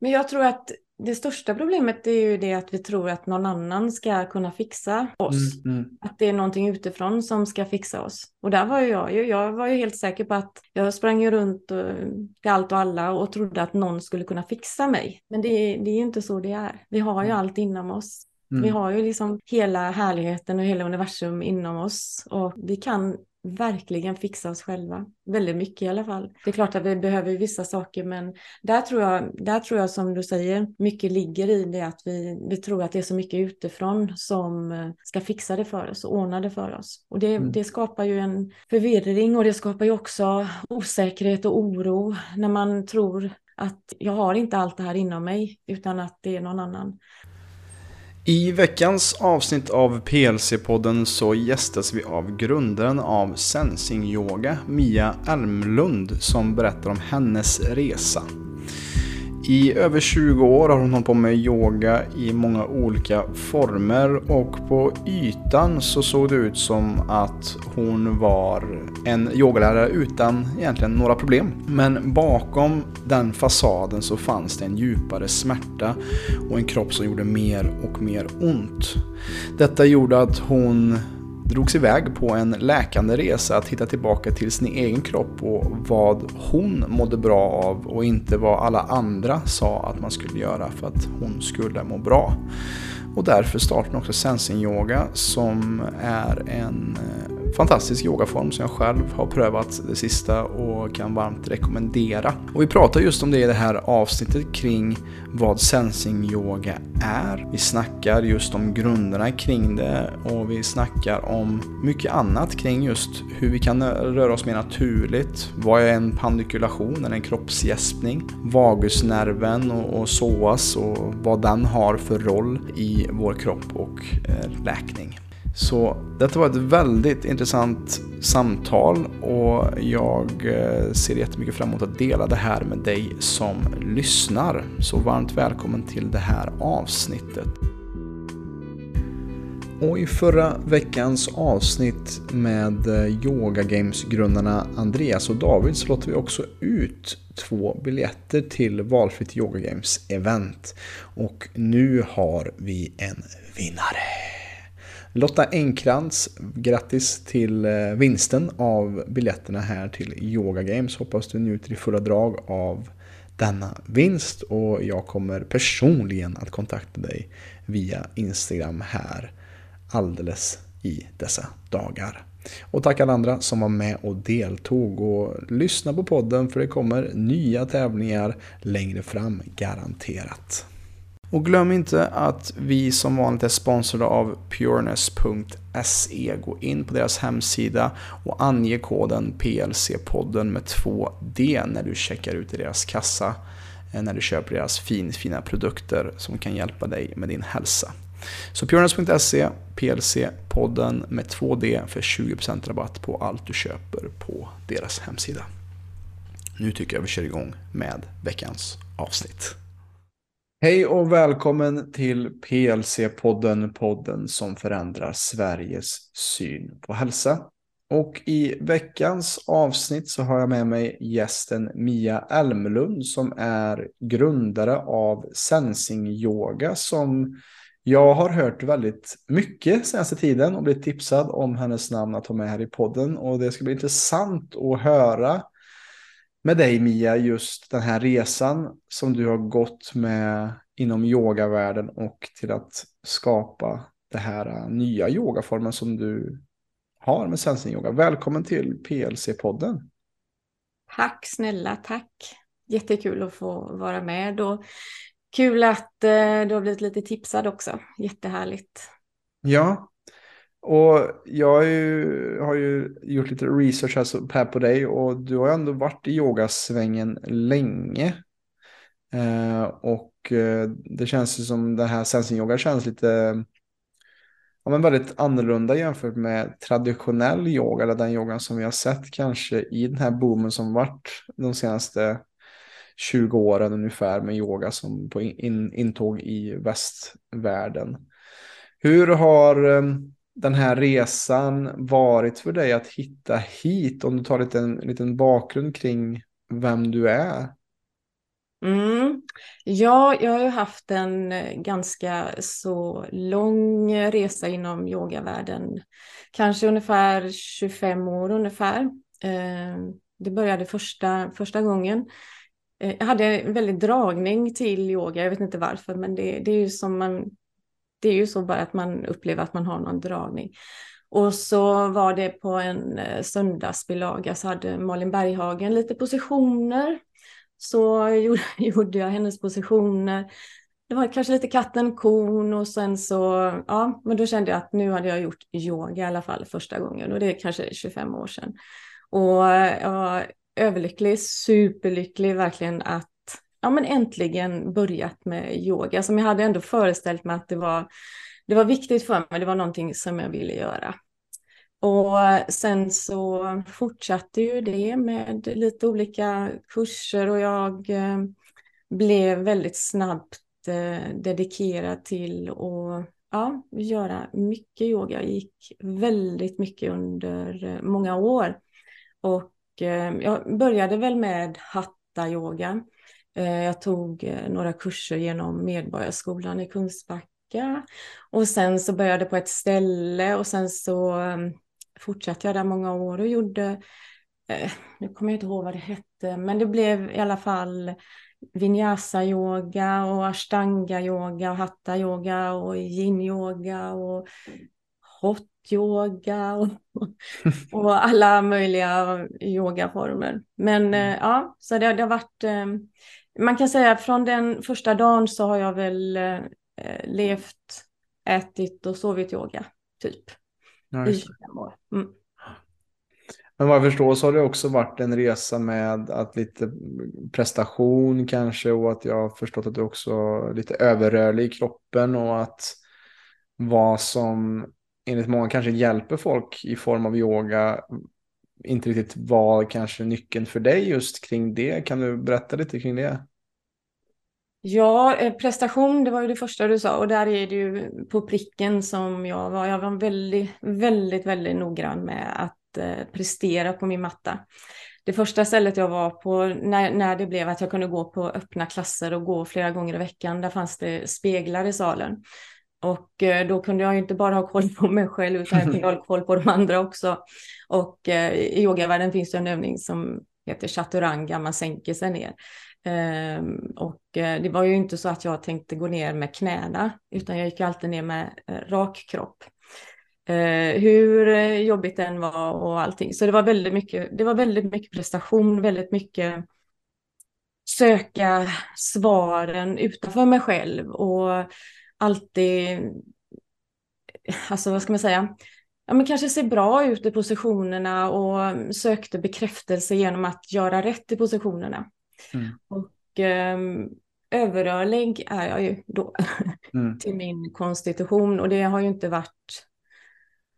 Men jag tror att det största problemet är ju det att vi tror att någon annan ska kunna fixa oss. Mm, mm. Att det är någonting utifrån som ska fixa oss. Och där var ju jag ju. Jag var ju helt säker på att jag sprang ju runt till allt och alla och trodde att någon skulle kunna fixa mig. Men det, det är ju inte så det är. Vi har ju mm. allt inom oss. Mm. Vi har ju liksom hela härligheten och hela universum inom oss och vi kan verkligen fixa oss själva. Väldigt mycket i alla fall. Det är klart att vi behöver vissa saker men där tror jag, där tror jag som du säger, mycket ligger i det att vi, vi tror att det är så mycket utifrån som eh, ska fixa det för oss och ordna det för oss. Och det, mm. det skapar ju en förvirring och det skapar ju också osäkerhet och oro när man tror att jag har inte allt det här inom mig utan att det är någon annan. I veckans avsnitt av PLC-podden så gästas vi av grundaren av Sensing Yoga, Mia Elmlund, som berättar om hennes resa. I över 20 år har hon hållit på med yoga i många olika former och på ytan så såg det ut som att hon var en yogalärare utan egentligen några problem. Men bakom den fasaden så fanns det en djupare smärta och en kropp som gjorde mer och mer ont. Detta gjorde att hon drogs iväg på en läkande resa att hitta tillbaka till sin egen kropp och vad hon mådde bra av och inte vad alla andra sa att man skulle göra för att hon skulle må bra. Och därför startade hon också Sensing Yoga som är en eh, fantastisk yogaform som jag själv har prövat det sista och kan varmt rekommendera. Och vi pratar just om det i det här avsnittet kring vad sensing yoga är. Vi snackar just om grunderna kring det och vi snackar om mycket annat kring just hur vi kan röra oss mer naturligt. Vad är en pandikulation eller en kroppsgäspning? Vagusnerven och, och psoas och vad den har för roll i vår kropp och eh, läkning. Så detta var ett väldigt intressant samtal och jag eh, ser jättemycket fram emot att dela det här med dig som lyssnar. Så varmt välkommen till det här avsnittet. Och i förra veckans avsnitt med eh, Yoga Games-grundarna Andreas och David så låter vi också ut två biljetter till valfritt Yoga Games event. Och nu har vi en vinnare. Lotta Enkrans, grattis till eh, vinsten av biljetterna här till Yoga Games. Hoppas du njuter i fulla drag av denna vinst och jag kommer personligen att kontakta dig via Instagram här alldeles i dessa dagar. Och tack alla andra som var med och deltog och lyssna på podden för det kommer nya tävlingar längre fram garanterat. Och glöm inte att vi som vanligt är sponsrade av pureness.se. Gå in på deras hemsida och ange koden PLC-podden med 2D när du checkar ut i deras kassa. Eh, när du köper deras fin, fina produkter som kan hjälpa dig med din hälsa. Så pureness.se, PLC-podden med 2D för 20% rabatt på allt du köper på deras hemsida. Nu tycker jag vi kör igång med veckans avsnitt. Hej och välkommen till PLC-podden, podden som förändrar Sveriges syn på hälsa. Och i veckans avsnitt så har jag med mig gästen Mia Elmlund som är grundare av Sensing Yoga som jag har hört väldigt mycket senaste tiden och blivit tipsad om hennes namn att ha med här i podden. Och det ska bli intressant att höra med dig Mia, just den här resan som du har gått med inom yogavärlden och till att skapa det här äh, nya yogaformen som du har med Sensing Yoga. Välkommen till PLC-podden. Tack snälla, tack. Jättekul att få vara med och kul att eh, du har blivit lite tipsad också. Jättehärligt. Ja, och jag har ju, har ju gjort lite research här på dig och du har ändå varit i yogasvängen länge. Eh, och eh, det känns ju som det här sensing yoga känns lite ja, men väldigt annorlunda jämfört med traditionell yoga, eller den yogan som vi har sett kanske i den här boomen som varit de senaste 20 åren ungefär med yoga som på in, intåg i västvärlden. Hur har ehm, den här resan varit för dig att hitta hit? Om du tar lite en liten bakgrund kring vem du är. Mm. Ja, jag har ju haft en eh, ganska så lång resa inom yogavärlden. Kanske ungefär 25 år ungefär. Ehm, det började första, första gången. Eh, jag hade en väldig dragning till yoga, jag vet inte varför, men det, det är ju som man... Det är ju så bara att man upplever att man har någon dragning. Och så var det på en eh, söndagsbilaga så hade Malin Berghagen lite positioner så gjorde, gjorde jag hennes positioner. Det var kanske lite katten, kon och sen så, ja, men då kände jag att nu hade jag gjort yoga i alla fall första gången och det är kanske 25 år sedan. Och eh, jag var överlycklig, superlycklig verkligen att ja, men äntligen börjat med yoga som jag hade ändå föreställt mig att det var, det var viktigt för mig, det var någonting som jag ville göra. Och sen så fortsatte ju det med lite olika kurser och jag eh, blev väldigt snabbt eh, dedikerad till att ja, göra mycket yoga. Jag gick väldigt mycket under eh, många år. Och jag började väl med hatta-yoga. Jag tog några kurser genom Medborgarskolan i Kungsbacka. Och sen så började på ett ställe och sen så fortsatte jag där många år och gjorde, eh, nu kommer jag inte ihåg vad det hette, men det blev i alla fall vinyasa-yoga och ashtanga-yoga och hatta-yoga och yin-yoga och hot-yoga och, och alla möjliga yogaformer. Men mm. eh, ja, så det, det har varit, eh, man kan säga från den första dagen så har jag väl eh, levt, ätit och sovit yoga, typ i 25 år. Mm. Men vad jag förstår så har det också varit en resa med att lite prestation kanske och att jag har förstått att du också är lite överrörlig i kroppen och att vad som enligt många kanske hjälper folk i form av yoga inte riktigt var kanske nyckeln för dig just kring det. Kan du berätta lite kring det? Ja, eh, prestation, det var ju det första du sa och där är det ju på pricken som jag var. Jag var väldigt, väldigt, väldigt noggrann med att eh, prestera på min matta. Det första stället jag var på när, när det blev att jag kunde gå på öppna klasser och gå flera gånger i veckan, där fanns det speglar i salen. Och eh, då kunde jag inte bara ha koll på mig själv utan jag kunde ha koll på de andra också. Och i yogavärlden finns det en övning som heter chaturanga, man sänker sig ner. Ehm, och eh, det var ju inte så att jag tänkte gå ner med knäna, utan jag gick alltid ner med eh, rak kropp. Eh, hur jobbigt den var och allting. Så det var väldigt mycket, det var väldigt mycket prestation, väldigt mycket söka svaren utanför mig själv och alltid, alltså vad ska man säga, ja, men kanske se bra ut i positionerna och sökte bekräftelse genom att göra rätt i positionerna. Mm. Och eh, överrörlig är jag ju då mm. till min konstitution och det har ju inte varit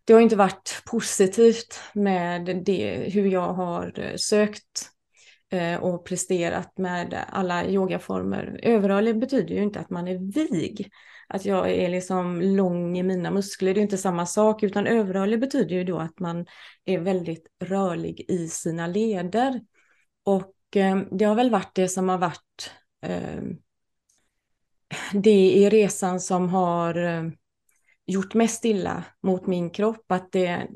det har inte varit positivt med det, hur jag har sökt eh, och presterat med alla yogaformer. Överrörlig betyder ju inte att man är vig, att jag är liksom lång i mina muskler. Det är inte samma sak, utan överrörlig betyder ju då att man är väldigt rörlig i sina leder. Och Eh, det har väl varit det som har varit eh, det i resan som har eh, gjort mest illa mot min kropp. Att det,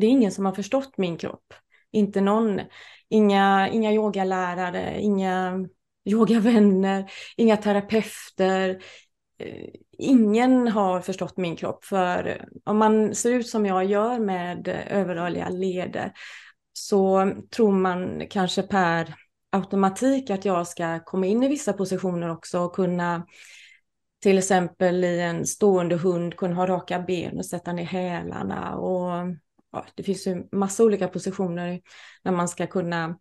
det är ingen som har förstått min kropp. Inte någon. Inga, inga yogalärare, inga yogavänner, inga terapeuter. Eh, ingen har förstått min kropp. För eh, om man ser ut som jag gör med eh, överrörliga leder så tror man kanske per automatik att jag ska komma in i vissa positioner också och kunna till exempel i en stående hund kunna ha raka ben och sätta ner hälarna och ja, det finns ju massa olika positioner när man ska kunna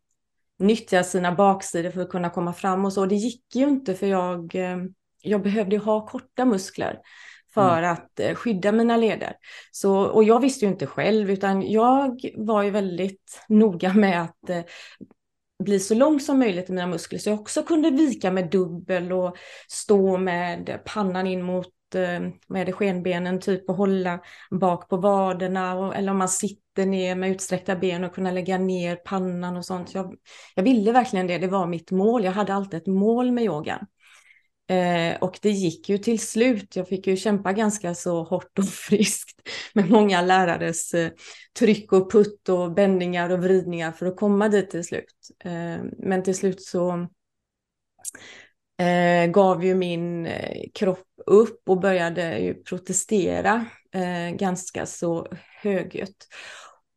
nyttja sina baksidor för att kunna komma fram och så. Det gick ju inte för jag, eh, jag behövde ha korta muskler för mm. att eh, skydda mina leder. Så, och jag visste ju inte själv, utan jag var ju väldigt noga med att eh, bli så lång som möjligt i mina muskler så jag också kunde vika med dubbel och stå med pannan in mot med det skenbenen, typ att hålla bak på vaderna och, eller om man sitter ner med utsträckta ben och kunna lägga ner pannan och sånt. Jag, jag ville verkligen det, det var mitt mål. Jag hade alltid ett mål med yogan. Eh, och det gick ju till slut. Jag fick ju kämpa ganska så hårt och friskt med många lärares eh, tryck och putt och bändningar och vridningar för att komma dit till slut. Eh, men till slut så eh, gav ju min eh, kropp upp och började ju protestera eh, ganska så högljutt.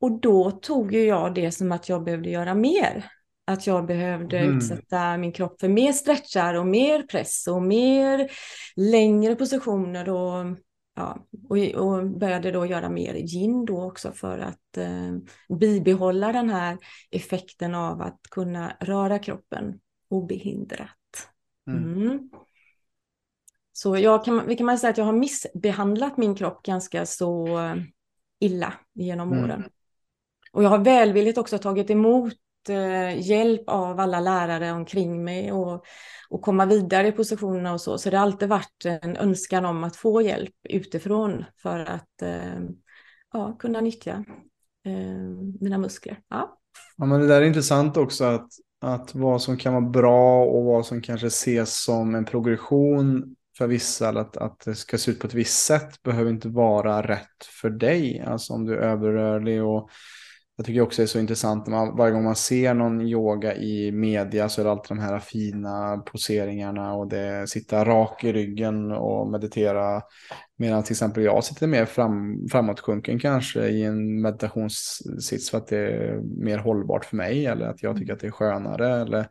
Och då tog ju jag det som att jag behövde göra mer att jag behövde mm. utsätta min kropp för mer stretchar och mer press och mer längre positioner och, ja, och, och började då göra mer gin då också för att eh, bibehålla den här effekten av att kunna röra kroppen obehindrat. Mm. Mm. Så jag kan, vi kan man säga att jag har missbehandlat min kropp ganska så illa genom mm. åren. Och jag har välvilligt också tagit emot Eh, hjälp av alla lärare omkring mig och, och komma vidare i positionerna och så. Så det har alltid varit en önskan om att få hjälp utifrån för att eh, ja, kunna nyttja eh, mina muskler. Ja. ja, men det där är intressant också att, att vad som kan vara bra och vad som kanske ses som en progression för vissa, eller att, att det ska se ut på ett visst sätt, behöver inte vara rätt för dig. Alltså om du är överrörlig och jag tycker också det är så intressant, man, varje gång man ser någon yoga i media så är det alltid de här fina poseringarna och det sitta rak i ryggen och meditera. Medan till exempel jag sitter mer fram, framåtsjunken kanske i en meditationssits för att det är mer hållbart för mig eller att jag tycker att det är skönare. Eller,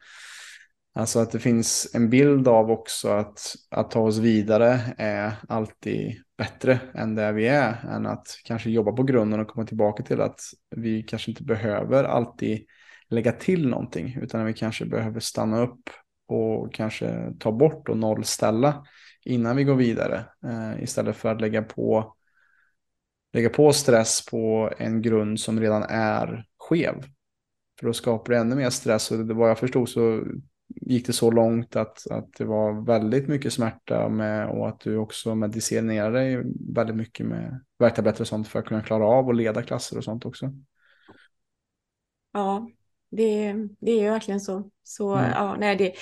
alltså att det finns en bild av också att, att ta oss vidare är alltid bättre än där vi är. Än att kanske jobba på grunden och komma tillbaka till att vi kanske inte behöver alltid lägga till någonting. Utan vi kanske behöver stanna upp och kanske ta bort och nollställa innan vi går vidare. Eh, istället för att lägga på, lägga på stress på en grund som redan är skev. För då skapar det ännu mer stress och det, vad jag förstod så gick det så långt att, att det var väldigt mycket smärta med och att du också medicinerade dig väldigt mycket med värktabletter och sånt för att kunna klara av och leda klasser och sånt också. Ja, det, det är ju verkligen så. Så mm. ja, nej, det,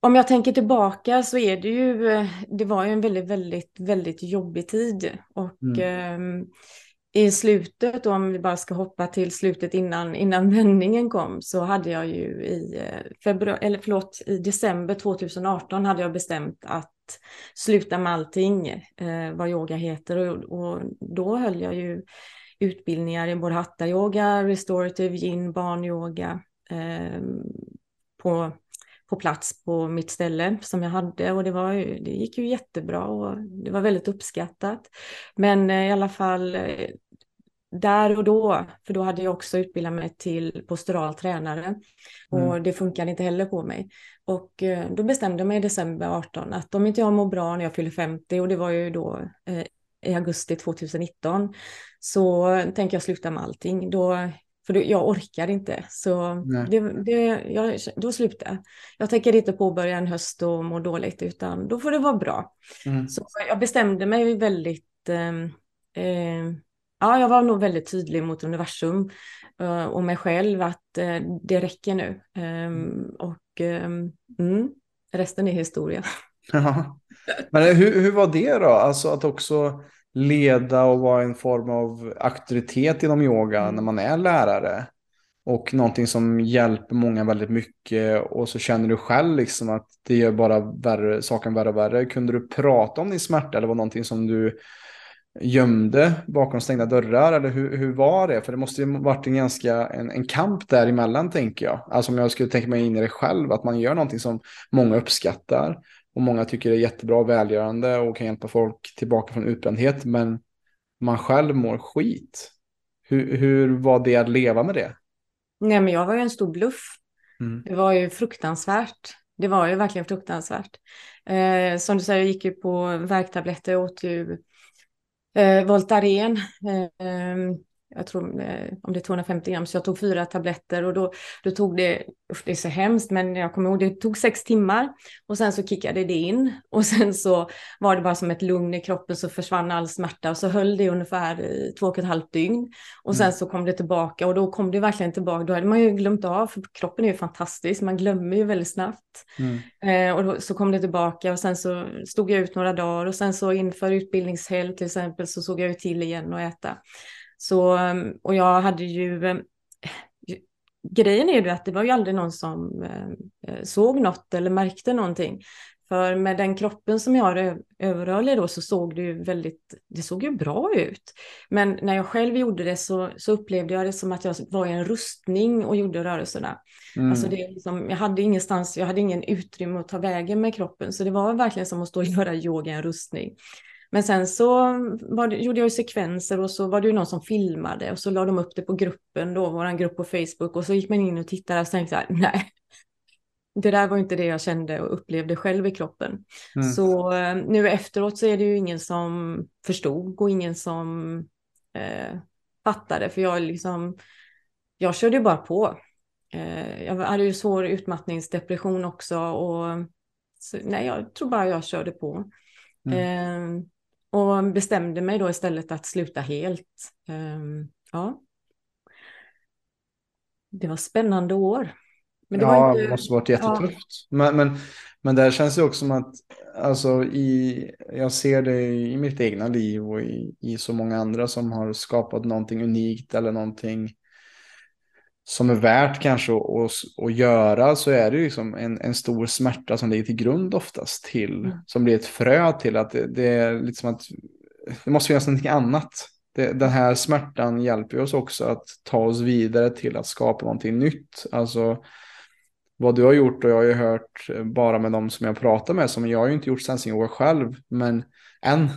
om jag tänker tillbaka så är det ju, det var ju en väldigt, väldigt, väldigt jobbig tid och mm. eh, i slutet, om vi bara ska hoppa till slutet innan, innan vändningen kom, så hade jag ju i, eh, februari, eller förlåt, i december 2018 hade jag bestämt att sluta med allting eh, vad yoga heter. Och, och, då höll jag ju utbildningar i både hatta-yoga, restorative yin, barnyoga eh, på på plats på mitt ställe som jag hade och det, var det gick ju jättebra och det var väldigt uppskattat. Men eh, i alla fall eh, där och då, för då hade jag också utbildat mig till postural tränare och mm. det funkade inte heller på mig. Och eh, då bestämde jag mig i december 18 att om inte jag mår bra när jag fyller 50 och det var ju då i augusti 2019 så tänker jag sluta med allting. Då för jag orkar inte. Så det, det, jag, då slutar jag. Jag tänker inte påbörja en höst och må dåligt, utan då får det vara bra. Mm. Så jag bestämde mig väldigt... Eh, eh, ja, jag var nog väldigt tydlig mot universum eh, och mig själv att eh, det räcker nu. Ehm, och ehm, mm, resten är historia. Ja. Men hur, hur var det då? Alltså att också leda och vara en form av auktoritet inom yoga mm. när man är lärare. Och någonting som hjälper många väldigt mycket och så känner du själv liksom att det gör bara värre, saken värre och värre. Kunde du prata om din smärta eller var det någonting som du gömde bakom stängda dörrar? Eller hur, hur var det? För det måste ju varit en ganska en, en kamp däremellan tänker jag. Alltså om jag skulle tänka mig in i det själv, att man gör någonting som många uppskattar och många tycker det är jättebra och välgörande och kan hjälpa folk tillbaka från utbrändhet. Men man själv mår skit. Hur, hur var det att leva med det? Nej, men jag var ju en stor bluff. Mm. Det var ju fruktansvärt. Det var ju verkligen fruktansvärt. Eh, som du säger, jag gick ju på värktabletter och åt ju eh, Voltaren. Eh, jag tror eh, om det är 250 gram, så jag tog fyra tabletter och då, då tog det, det är så hemskt, men jag kommer ihåg det tog sex timmar och sen så kickade det in och sen så var det bara som ett lugn i kroppen så försvann all smärta och så höll det ungefär i två och ett halvt dygn och sen mm. så kom det tillbaka och då kom det verkligen tillbaka, då hade man ju glömt av, för kroppen är ju fantastisk, man glömmer ju väldigt snabbt. Mm. Eh, och då, så kom det tillbaka och sen så stod jag ut några dagar och sen så inför utbildningshelg till exempel så såg jag ju till igen och äta. Så, och jag hade ju, eh, grejen är ju att det var ju aldrig någon som eh, såg något eller märkte någonting. För med den kroppen som jag har överrörlig då så såg det ju väldigt, det såg ju bra ut. Men när jag själv gjorde det så, så upplevde jag det som att jag var i en rustning och gjorde rörelserna. Mm. Alltså det liksom, jag hade ingenstans, jag hade ingen utrymme att ta vägen med kroppen. Så det var verkligen som att stå och göra yoga i en rustning. Men sen så det, gjorde jag ju sekvenser och så var det ju någon som filmade och så la de upp det på gruppen då, våran grupp på Facebook och så gick man in och tittade och så tänkte jag nej, det där var inte det jag kände och upplevde själv i kroppen. Mm. Så eh, nu efteråt så är det ju ingen som förstod och ingen som eh, fattade för jag liksom, jag körde ju bara på. Eh, jag hade ju svår utmattningsdepression också och så, nej, jag tror bara jag körde på. Mm. Eh, och bestämde mig då istället att sluta helt. Um, ja. Det var spännande år. Men det ja, inte... det måste varit jättetufft. Ja. Men, men, men där känns det också som att alltså, i, jag ser det i mitt egna liv och i, i så många andra som har skapat någonting unikt eller någonting som är värt kanske att, att, att göra så är det liksom en, en stor smärta som ligger till grund oftast till, mm. som blir ett frö till att det, det är liksom att det måste finnas någonting annat. Det, den här smärtan hjälper oss också att ta oss vidare till att skapa någonting nytt. Alltså vad du har gjort och jag har ju hört bara med de som jag pratar med, som jag har ju inte gjort sensing yoga själv, men än.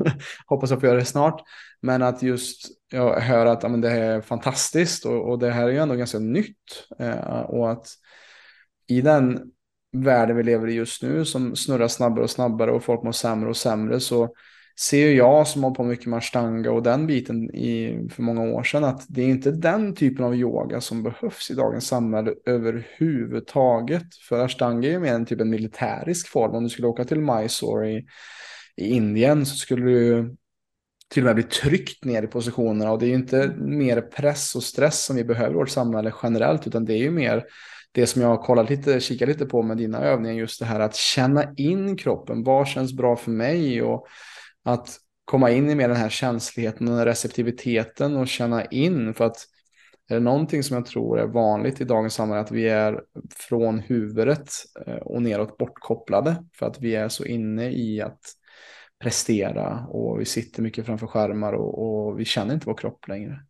Hoppas jag får göra det snart. Men att just jag hör att ja, men det är fantastiskt och, och det här är ju ändå ganska nytt. Eh, och att i den världen vi lever i just nu som snurrar snabbare och snabbare och folk mår sämre och sämre så ser jag som har på mycket med ashtanga och den biten i, för många år sedan att det är inte den typen av yoga som behövs i dagens samhälle överhuvudtaget. För ashtanga är ju mer en typ en militärisk form. Om du skulle åka till Mysore i, i Indien så skulle du till och med bli tryckt ner i positionerna. Och det är ju inte mer press och stress som vi behöver i vårt samhälle generellt utan det är ju mer det som jag har kollat lite, kikat lite på med dina övningar, just det här att känna in kroppen, vad känns bra för mig? Och att komma in i mer den här känsligheten och receptiviteten och känna in. För att är det någonting som jag tror är vanligt i dagens samhälle att vi är från huvudet eh, och neråt bortkopplade. För att vi är så inne i att prestera och vi sitter mycket framför skärmar och, och vi känner inte vår kropp längre.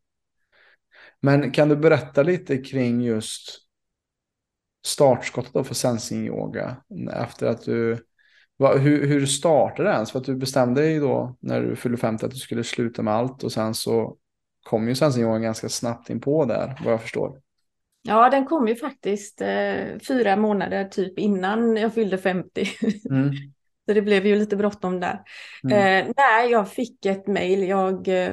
Men kan du berätta lite kring just startskottet för sensing yoga efter att du hur, hur startade det ens? För att du bestämde dig då när du fyllde 50 att du skulle sluta med allt och sen så kom ju sensing ganska snabbt in på där vad jag förstår. Ja, den kom ju faktiskt eh, fyra månader typ innan jag fyllde 50. Mm. så det blev ju lite bråttom där. Mm. Eh, nej, jag fick ett mejl. Jag, eh,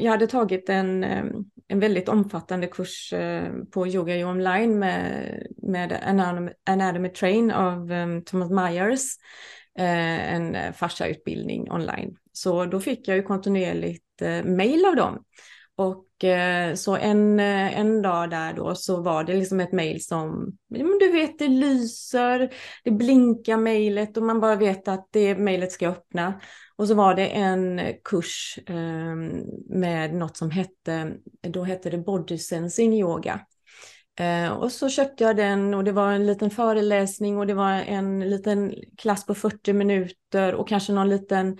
jag hade tagit en, eh, en väldigt omfattande kurs eh, på Yoga online med, med Anatomy, Anatomy Train av um, Thomas Myers. Eh, en farsautbildning online. Så då fick jag ju kontinuerligt eh, mejl av dem. Och eh, så en, eh, en dag där då så var det liksom ett mejl som, du vet det lyser, det blinkar mejlet och man bara vet att det mejlet ska öppna. Och så var det en kurs eh, med något som hette, då hette det Body Sensing Yoga. Eh, och så köpte jag den och det var en liten föreläsning och det var en liten klass på 40 minuter och kanske någon liten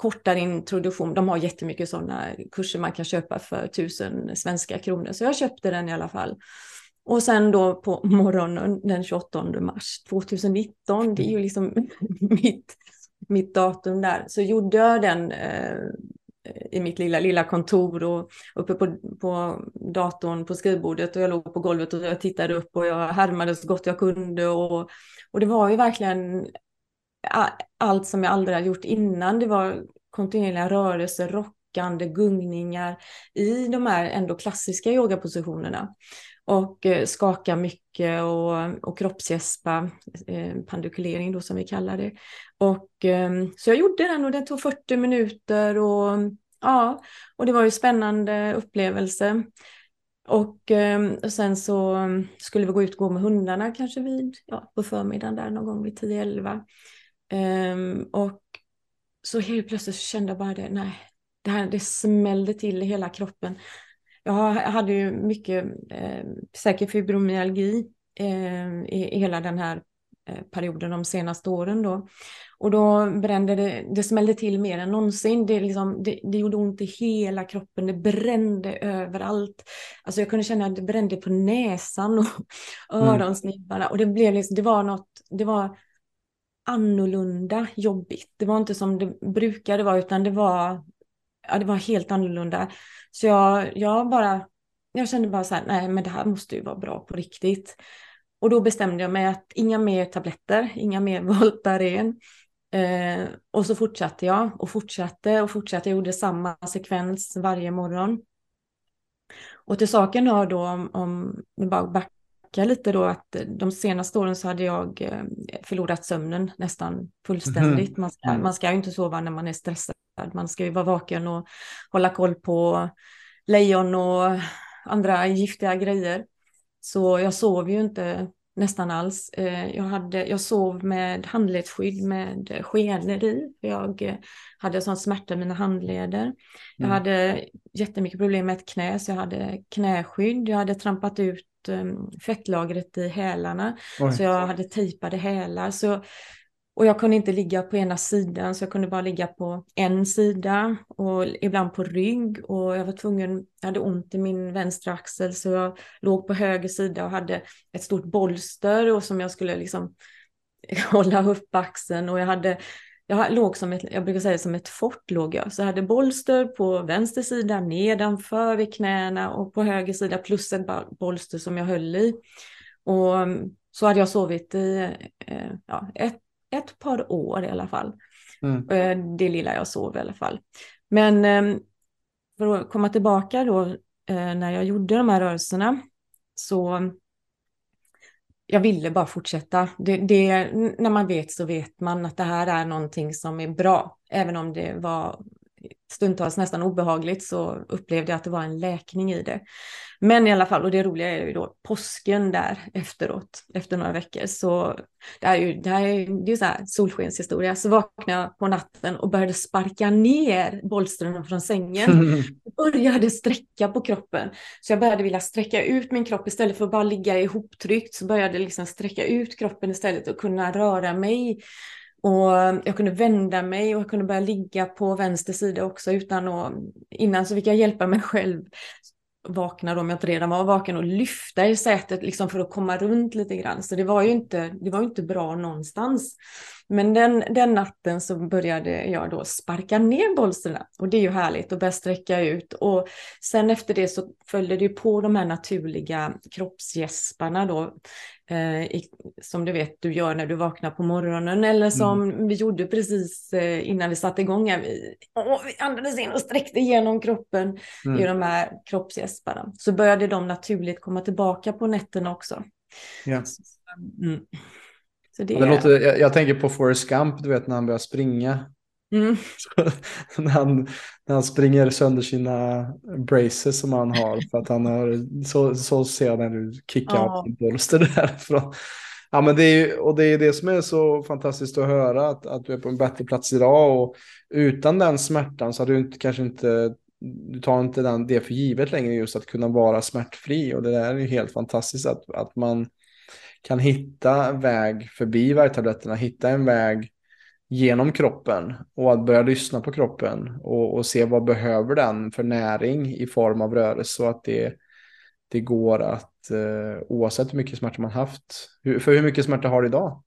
kortare introduktion. De har jättemycket sådana kurser man kan köpa för tusen svenska kronor. Så jag köpte den i alla fall. Och sen då på morgonen den 28 mars 2019, det är ju liksom mitt, mitt datum där, så gjorde jag den eh, i mitt lilla, lilla kontor och uppe på, på datorn på skrivbordet och jag låg på golvet och jag tittade upp och jag härmade så gott jag kunde och, och det var ju verkligen allt som jag aldrig hade gjort innan. Det var kontinuerliga rörelser, rockande, gungningar i de här ändå klassiska yogapositionerna. Och eh, skaka mycket och, och kroppsgäspa, eh, pandikulering då som vi kallar det. Och, eh, så jag gjorde den och den tog 40 minuter och ja, och det var ju spännande upplevelse. Och, ehm, och sen så skulle vi gå ut och gå med hundarna kanske vid, ja, på förmiddagen där någon gång vid 10-11. Um, och så helt plötsligt så kände jag bara det, nej, det här det smällde till i hela kroppen. Jag hade ju mycket eh, säkert fibromyalgi eh, i, i hela den här eh, perioden de senaste åren då. Och då brände det, det smällde till mer än någonsin. Det, liksom, det, det gjorde ont i hela kroppen, det brände överallt. Alltså jag kunde känna att det brände på näsan och mm. öronsnibbarna. Och det blev liksom, det var något, det var annorlunda jobbigt. Det var inte som det brukade vara, utan det var, ja, det var helt annorlunda. Så jag, jag bara, jag kände bara så här, nej men det här måste ju vara bra på riktigt. Och då bestämde jag mig att inga mer tabletter, inga mer Voltaren. Eh, och så fortsatte jag och fortsatte och fortsatte. Jag gjorde samma sekvens varje morgon. Och till saken hör då om, om vi bara backar lite då att de senaste åren så hade jag eh, förlorat sömnen nästan fullständigt. Mm. Man, ska, man ska ju inte sova när man är stressad. Man ska ju vara vaken och hålla koll på lejon och andra giftiga grejer. Så jag sov ju inte nästan alls. Eh, jag, hade, jag sov med handledsskydd med skenor i. Jag eh, hade sån smärta i mina handleder. Jag mm. hade jättemycket problem med ett knä, så jag hade knäskydd. Jag hade trampat ut um, fettlagret i hälarna, Oj. så jag hade tejpade hälar. Så och jag kunde inte ligga på ena sidan så jag kunde bara ligga på en sida och ibland på rygg och jag var tvungen, jag hade ont i min vänstra axel så jag låg på höger sida och hade ett stort bolster och som jag skulle liksom hålla upp axeln och jag hade jag låg som ett, jag brukar säga som ett fort låg jag. Så jag hade bolster på vänster sida, nedanför vid knäna och på höger sida plus ett bolster som jag höll i. Och mm, så hade jag sovit i eh, ja, ett ett par år i alla fall. Mm. Eh, det lilla jag sov i alla fall. Men ehm, för att komma tillbaka då eh, när jag gjorde de här rörelserna så jag ville bara fortsätta. Det, det, när man vet så vet man att det här är någonting som är bra. Även om det var stundtals nästan obehagligt så upplevde jag att det var en läkning i det. Men i alla fall, och det roliga är ju då påsken där efteråt, efter några veckor, så det är ju, det här är, det är så här solskenshistoria, så vaknade jag på natten och började sparka ner bolstren från sängen. Jag började sträcka på kroppen, så jag började vilja sträcka ut min kropp istället för att bara ligga ihoptryckt, så började jag liksom sträcka ut kroppen istället och kunna röra mig. Och jag kunde vända mig och jag kunde börja ligga på vänster sida också utan att, innan så fick jag hjälpa mig själv vakna då om jag inte redan var vaken och lyfta i sätet liksom för att komma runt lite grann. Så det var ju inte, det var inte bra någonstans. Men den, den natten så började jag då sparka ner bolsterna och det är ju härligt att börja sträcka ut. Och sen efter det så följde det på de här naturliga kroppsgäsparna då eh, som du vet du gör när du vaknar på morgonen eller som mm. vi gjorde precis eh, innan vi satte igång. Här. Vi, åh, vi andades in och sträckte igenom kroppen mm. i de här kroppsgäsparna. Så började de naturligt komma tillbaka på nätterna också. Ja. Så, mm. Så det... det låter, jag, jag, tänker på Forrest Gump, du vet när han börjar springa. Mm. när, han, när han springer sönder sina braces som han har för att han har så, så ser jag när du kickar ja. upp bolster därifrån. Ja, men det är, och det är det som är så fantastiskt att höra, att, att du är på en bättre plats idag. Och utan den smärtan så hade du inte, kanske inte, du tar inte den, det för givet längre, just att kunna vara smärtfri. Och det där är ju helt fantastiskt att, att man kan hitta väg förbi värktabletterna, hitta en väg genom kroppen och att börja lyssna på kroppen och, och se vad behöver den för näring i form av rörelse så att det, det går att eh, oavsett hur mycket smärta man haft. För hur mycket smärta har du idag?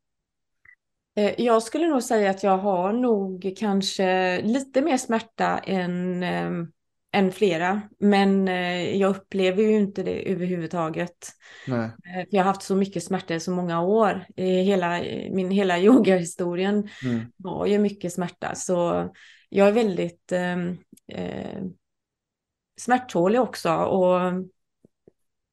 Eh, jag skulle nog säga att jag har nog kanske lite mer smärta än, ehm, än flera. Men äh, jag upplever ju inte det överhuvudtaget. Nej. För jag har haft så mycket smärta i så många år. Hela, min hela yogahistorien mm. var ju mycket smärta. Så jag är väldigt, ehm, eh, smärttålig också och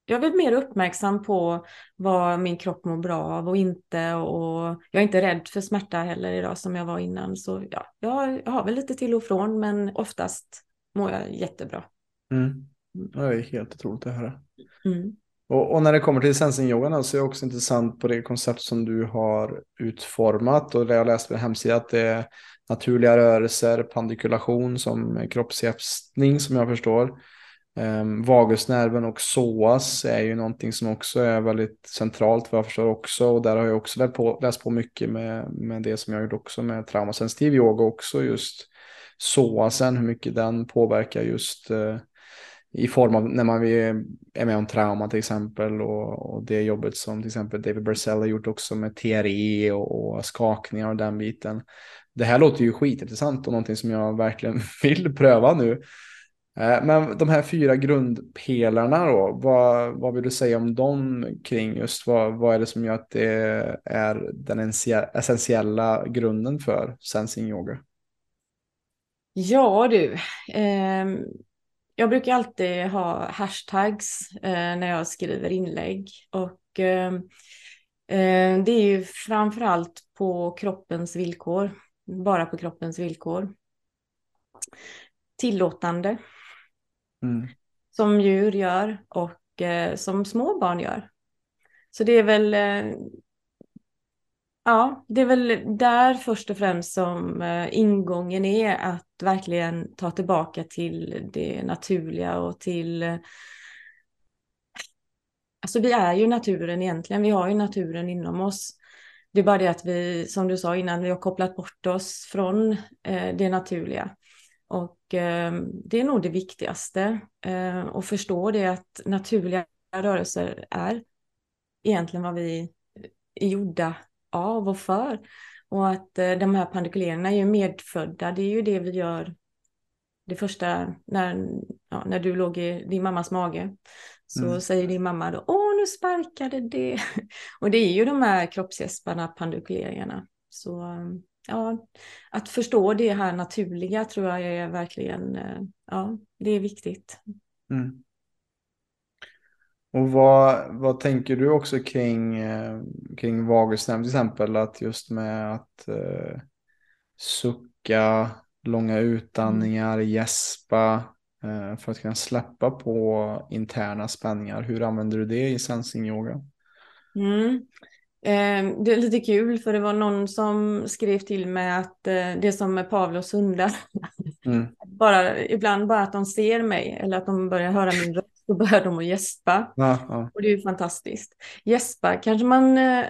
jag är väl mer uppmärksam på vad min kropp mår bra av och inte och jag är inte rädd för smärta heller idag som jag var innan så ja, jag, jag har väl lite till och från men oftast mår jag jättebra. Mm. mm. Det är helt otroligt att höra. Mm. Och, och, när det kommer till sensing-yogan så är det också intressant på det koncept som du har utformat och det jag läst på hemsidan att det är naturliga rörelser, pandikulation som kroppshäftning som jag förstår. Um, vagusnerven och psoas är ju någonting som också är väldigt centralt vad jag förstår också. Och där har jag också läst på, läst på mycket med, med det som jag gjort också med traumasensitiv yoga också just psoasen, hur mycket den påverkar just eh, i form av när man är med om trauma till exempel och, och det jobbet som till exempel David Bursell har gjort också med TRE och, och skakningar och den biten. Det här låter ju skitintressant och någonting som jag verkligen vill pröva nu. Eh, men de här fyra grundpelarna då, vad, vad vill du säga om dem kring just vad, vad är det som gör att det är den essentiella grunden för sensing yoga? Ja du, eh, jag brukar alltid ha hashtags eh, när jag skriver inlägg och eh, det är ju framförallt på kroppens villkor, bara på kroppens villkor. Tillåtande, mm. som djur gör och eh, som små barn gör. Så det är väl eh, Ja, det är väl där först och främst som eh, ingången är att verkligen ta tillbaka till det naturliga och till... Eh, alltså vi är ju naturen egentligen, vi har ju naturen inom oss. Det är bara det att vi, som du sa innan, vi har kopplat bort oss från eh, det naturliga. Och ehm, det är nog det viktigaste, att förstå det att naturliga rörelser är egentligen vad vi är gjorda av och för. Och att eh, de här pandikulerna är ju medfödda, det är ju det vi gör det första när, ja, när du låg i din mammas mage. Så mm. säger din mamma då, åh nu sparkade det. och det är ju de här kroppsgäsparna, pandikuleringarna. Så ja, att förstå det här naturliga tror jag är verkligen, eh, ja, det är viktigt. Mm. Och vad, vad tänker du också kring, eh, kring vagusnerv till exempel? Att just med att eh, sucka, långa utandningar, mm. gäspa eh, för att kunna släppa på interna spänningar. Hur använder du det i sensing yoga? Mm. Eh, det är lite kul för det var någon som skrev till mig att eh, det som med Pavlos hundar, mm. bara, ibland bara att de ser mig eller att de börjar höra min röst då börjar de att gäspa. Ja, ja. Och det är ju fantastiskt. Gäspa kanske man... Eh,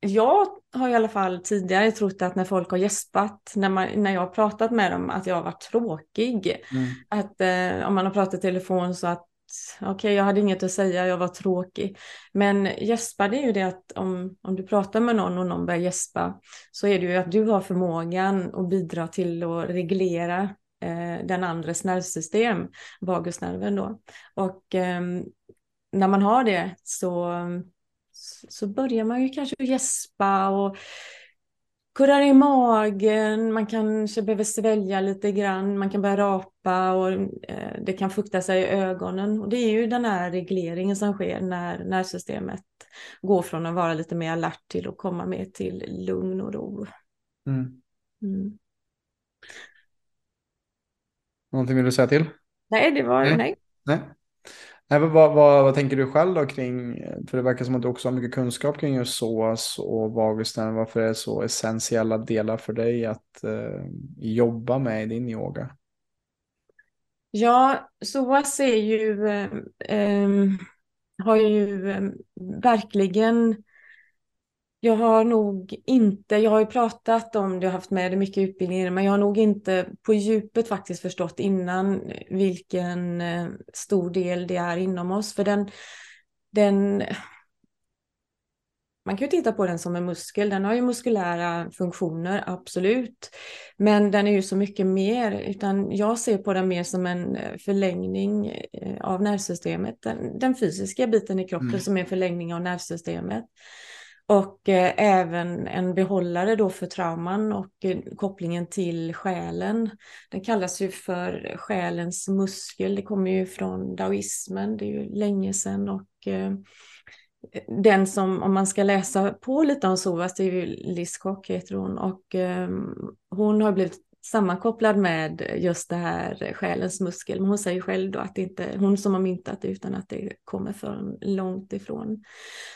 jag har i alla fall tidigare trott att när folk har gäspat, när, man, när jag har pratat med dem, att jag har varit tråkig. Mm. Att eh, om man har pratat i telefon så att okej, okay, jag hade inget att säga, jag var tråkig. Men gäspa, det är ju det att om, om du pratar med någon och någon börjar gäspa, så är det ju att du har förmågan att bidra till att reglera eh, den andres nervsystem, vagusnerven då. Och eh, när man har det så, så börjar man ju kanske gäspa och kurrar i magen, man kanske behöver svälja lite grann, man kan börja rapa och eh, det kan fukta sig i ögonen. Och det är ju den här regleringen som sker när nervsystemet går från att vara lite mer alert till att komma mer till lugn och ro. Mm. Mm. Någonting vill du säga till? Nej, det var nej. nej. nej. nej vad, vad, vad, tänker du själv då kring, för det verkar som att du också har mycket kunskap kring just SOAS och vagusnerv. Varför är det så essentiella delar för dig att eh, jobba med i din yoga? Ja, SOAS är ju, eh, eh, har ju eh, verkligen jag har nog inte, jag har ju pratat om det och haft med det mycket i utbildningen, men jag har nog inte på djupet faktiskt förstått innan vilken eh, stor del det är inom oss. För den, den man kan ju titta på den som en muskel, den har ju muskulära funktioner, absolut. Men den är ju så mycket mer, utan jag ser på den mer som en eh, förlängning eh, av nervsystemet. Den, den fysiska biten i kroppen mm. som är en förlängning av nervsystemet. Och eh, även en behållare då för trauman och eh, kopplingen till själen. Den kallas ju för själens muskel. Det kommer ju från daoismen, det är ju länge sedan. Och eh, den som, om man ska läsa på lite om Sovas, det är ju Liz Kock heter hon. Och ehm, hon har blivit sammankopplad med just det här själens muskel. Men hon säger själv då att det inte är hon som har myntat det utan att det kommer från långt ifrån.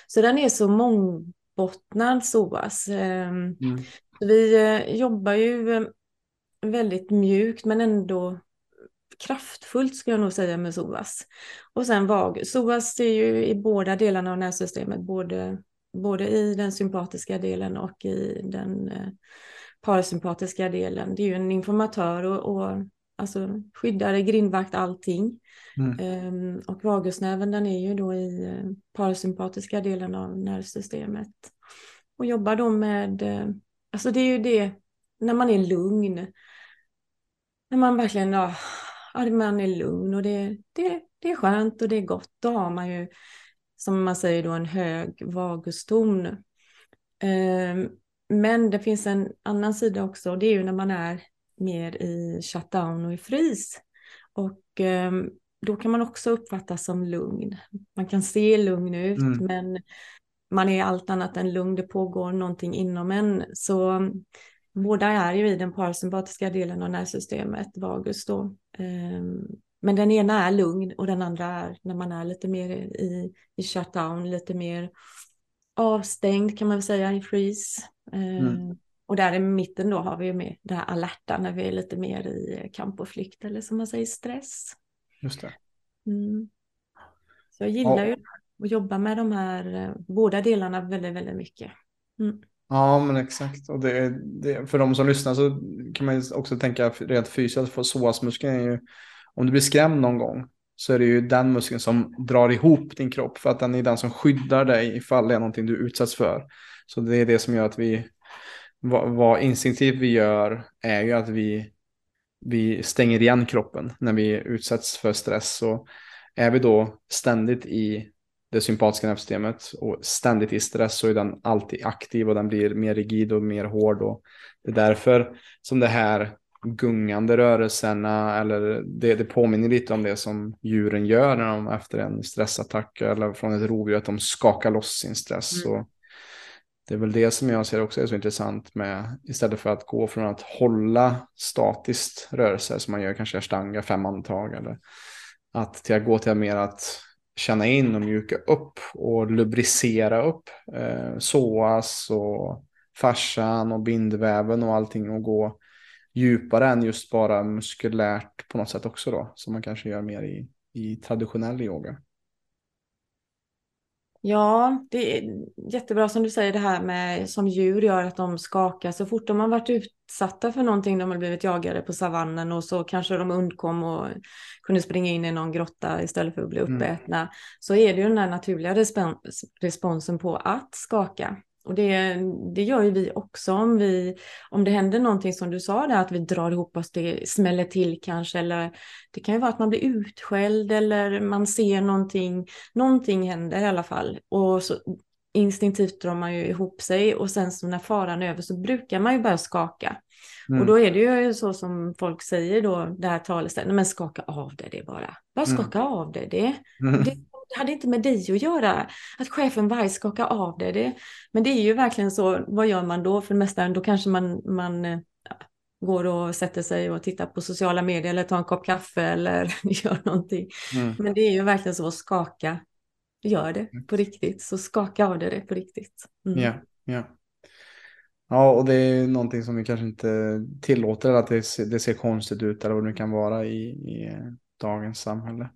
Så den är så mång mångbottnad SOAS. Ehm, mm. Vi eh, jobbar ju eh, väldigt mjukt men ändå kraftfullt skulle jag nog säga med SOAS. Och sen VAG. SOAS är ju i båda delarna av nervsystemet, både, både i den sympatiska delen och i den eh, parasympatiska delen. Det är ju en informatör och, och alltså skyddare, grindvakt, allting. Mm. Um, och vagusnerven den är ju då i uh, parasympatiska delen av nervsystemet. Och jobbar då med, uh, alltså det är ju det, när man är lugn. När man verkligen, ja, man är lugn och det, det, det är skönt och det är gott. Då har man ju, som man säger då, en hög vaguston. Um, men det finns en annan sida också och det är ju när man är mer i shutdown och i frys. Och eh, då kan man också uppfattas som lugn. Man kan se lugn ut mm. men man är allt annat än lugn. Det pågår någonting inom en. Så båda är ju i den parasympatiska delen av nervsystemet, vagus då. Eh, men den ena är lugn och den andra är när man är lite mer i, i shutdown, lite mer avstängd kan man väl säga i freeze. Mm. Och där i mitten då har vi ju med det här alerta när vi är lite mer i kamp och flykt eller som man säger stress. Just det. Mm. Så jag gillar ja. ju att jobba med de här eh, båda delarna väldigt, väldigt mycket. Mm. Ja, men exakt. Och det, det, för de som lyssnar så kan man också tänka rent fysiskt, för psoasmuskeln är ju, om du blir skrämd någon gång så är det ju den muskeln som drar ihop din kropp för att den är den som skyddar dig ifall det är någonting du utsätts för. Så det är det som gör att vi, vad, vad instinktivt vi gör är ju att vi, vi stänger igen kroppen när vi utsätts för stress. Så är vi då ständigt i det sympatiska nervsystemet och ständigt i stress så är den alltid aktiv och den blir mer rigid och mer hård. Och det är därför som det här gungande rörelserna eller det, det påminner lite om det som djuren gör när de efter en stressattack eller från ett rovdjur att de skakar loss sin stress. Mm. Och det är väl det som jag ser också är så intressant med istället för att gå från att hålla statiskt rörelse som man gör kanske stanga fem andetag eller att till att gå till mer att känna in och mjuka upp och lubricera upp eh, såas och fascian och bindväven och allting och gå djupare än just bara muskulärt på något sätt också då, som man kanske gör mer i, i traditionell yoga. Ja, det är jättebra som du säger det här med som djur gör att de skakar. Så fort de har varit utsatta för någonting, de har blivit jagade på savannen och så kanske de undkom och kunde springa in i någon grotta istället för att bli mm. uppätna. Mm. Så är det ju den här naturliga responsen på att skaka. Och det, det gör ju vi också om, vi, om det händer någonting som du sa där, att vi drar ihop oss, det smäller till kanske, eller det kan ju vara att man blir utskälld eller man ser någonting, någonting händer i alla fall. Och så instinktivt drar man ju ihop sig och sen så när faran är över så brukar man ju börja skaka. Mm. Och då är det ju så som folk säger då, det här talesättet, men skaka av det, det bara. Bara mm. skaka mm. av det, det, mm. det det hade inte med dig att göra. Att chefen varje skakar av det, det. Men det är ju verkligen så, vad gör man då? För det då kanske man, man ja, går och sätter sig och tittar på sociala medier eller tar en kopp kaffe eller gör någonting. Mm. Men det är ju verkligen så, skaka, gör det på riktigt. Så skaka av det, det på riktigt. Mm. Ja, ja. Ja, och det är någonting som vi kanske inte tillåter att det ser, det ser konstigt ut eller vad det kan vara i, i dagens samhälle.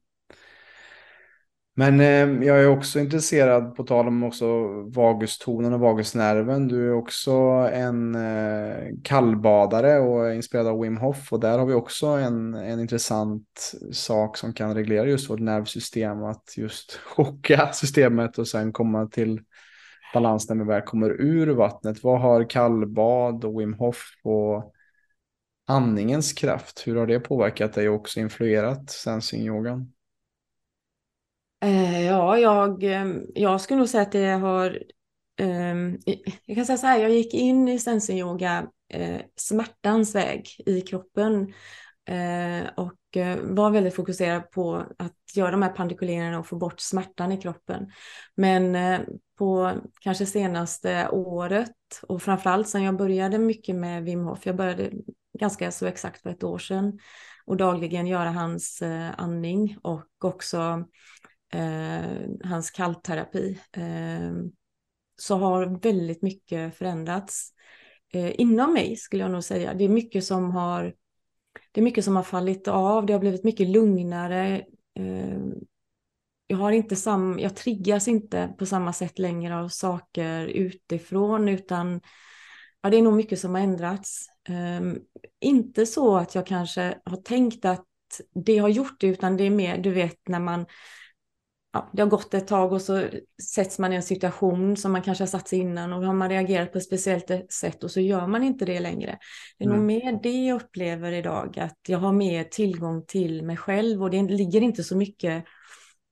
Men eh, jag är också intresserad, på tal om också vagustonen och vagusnerven. Du är också en eh, kallbadare och är inspirerad av Wim Hof. Och där har vi också en, en intressant sak som kan reglera just vårt nervsystem. Att just chocka systemet och sen komma till balans när vi väl kommer ur vattnet. Vad har kallbad och Wim Hof och andningens kraft? Hur har det påverkat dig och också influerat sensing-yogan? Eh, ja, jag, eh, jag skulle nog säga att det har ehm, jag kan säga så här, jag gick in i sensen yoga eh, smärtans väg i kroppen och var väldigt fokuserad på att göra de här pandikuleringarna och få bort smärtan i kroppen. Men på kanske senaste året och framförallt sen jag började mycket med Wim Hof, jag började ganska så exakt för ett år sedan och dagligen göra hans andning och också eh, hans kallterapi, eh, så har väldigt mycket förändrats eh, inom mig skulle jag nog säga. Det är mycket som har, det är mycket som har fallit av, det har blivit mycket lugnare. Eh, jag har inte sam, jag triggas inte på samma sätt längre av saker utifrån utan ja, det är nog mycket som har ändrats. Ehm, inte så att jag kanske har tänkt att det har gjort det, utan det är mer, du vet, när man ja, det har gått ett tag och så sätts man i en situation som man kanske har satt sig innan och har man reagerat på ett speciellt sätt och så gör man inte det längre. Det är mm. nog mer det jag upplever idag, att jag har mer tillgång till mig själv och det ligger inte så mycket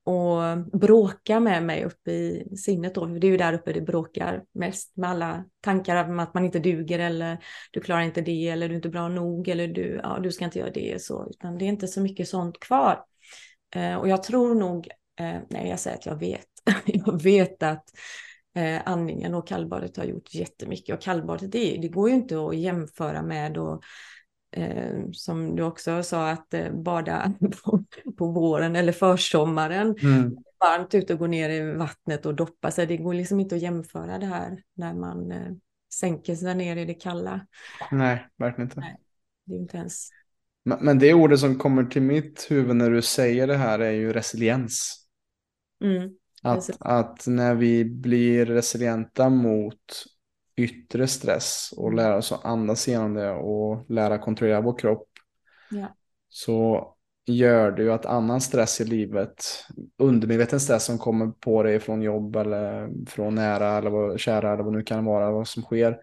och bråka med mig uppe i sinnet då. Det är ju där uppe det bråkar mest med alla tankar om att man inte duger eller du klarar inte det eller du är inte bra nog eller du, ja, du ska inte göra det så, utan det är inte så mycket sånt kvar. Eh, och jag tror nog Eh, nej, jag säger att jag vet. jag vet att eh, andningen och kallbadet har gjort jättemycket. Och kallbadet, det, det går ju inte att jämföra med och eh, som du också sa, att eh, bada på, på, våren eller försommaren. Mm. Varmt ute och gå ner i vattnet och doppa sig. Det går liksom inte att jämföra det här när man eh, sänker sig ner i det kalla. Nej, verkligen inte. Nej, det är inte ens men det ordet som kommer till mitt huvud när du säger det här är ju resiliens. Mm, att, att när vi blir resilienta mot yttre stress och mm. lära oss att andas igenom det och lära kontrollera vår kropp. Ja. Så gör det ju att annan stress i livet, undermedveten stress som kommer på dig från jobb eller från nära eller vad, kära eller vad nu kan vara, vad som sker.